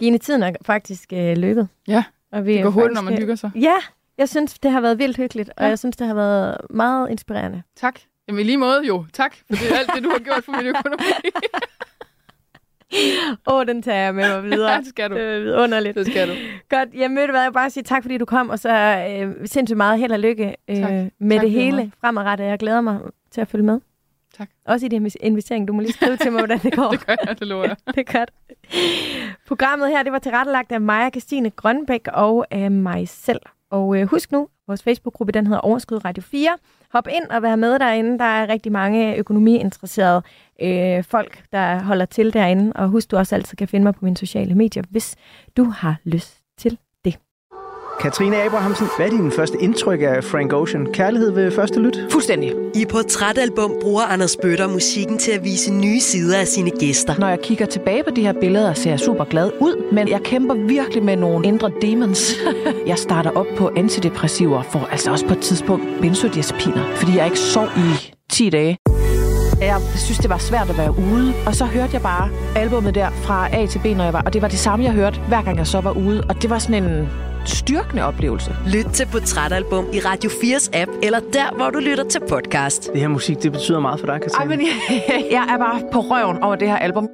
Gine, tiden er faktisk øh, løbet. ja. Og vi det går hurtigt, når man hygger sig. Ja, jeg synes, det har været vildt hyggeligt, og Ja. jeg synes, det har været meget inspirerende. Tak. Jamen i lige måde jo. Tak for det, alt det, du har gjort for min økonomi. [laughs] Åh, oh, den tager jeg med mig videre. [laughs] Ja, det skal du. Det er vidunderligt. Det skal du. Godt, jamen ved du hvad, jeg bare sige tak, fordi du kom, og så øh, sindssygt meget held og lykke øh, Tak. med Tak det hele meget. fremadrettet. Jeg glæder mig til at følge med. Tak. Også i din investering. Du må lige skrive til mig, hvordan det [laughs] går. Det gør jeg, det lover jeg. det er godt. Programmet her, det var tilrettelagt af Maja Christine Grønbæk og af mig selv. Og øh, husk nu, vores Facebook-gruppe, den hedder Overskud Radio 4. Hop ind og vær med derinde. Der er rigtig mange økonomiinteresserede øh, folk, der holder til derinde. Og husk, du også altid kan finde mig på mine sociale medier, hvis du har lyst til. Katrine Abrahamsen, hvad er din første indtryk af Frank Ocean? Kærlighed ved første lyt? Fuldstændig. I Portrætalbum bruger Anders Bøtter musikken til at vise nye sider af sine gæster. Når jeg kigger tilbage på de her billeder, ser jeg super glad ud, men jeg kæmper virkelig med nogle indre demons. [laughs] jeg starter op på antidepressiver, for altså også på et tidspunkt benzodiazepiner, fordi jeg ikke sov i 10 dage. Jeg synes, det var svært at være ude, og så hørte jeg bare albummet der fra A til B, når jeg var, og det var det samme, jeg hørte, hver gang jeg så var ude, og det var sådan en styrkende oplevelse. Lyt til Portrætalbum i Radio 4's app, eller der, hvor du lytter til podcast. Det her musik, det betyder meget for dig, Katrine. Ej, men jeg, [laughs] jeg er bare på røven over det her album.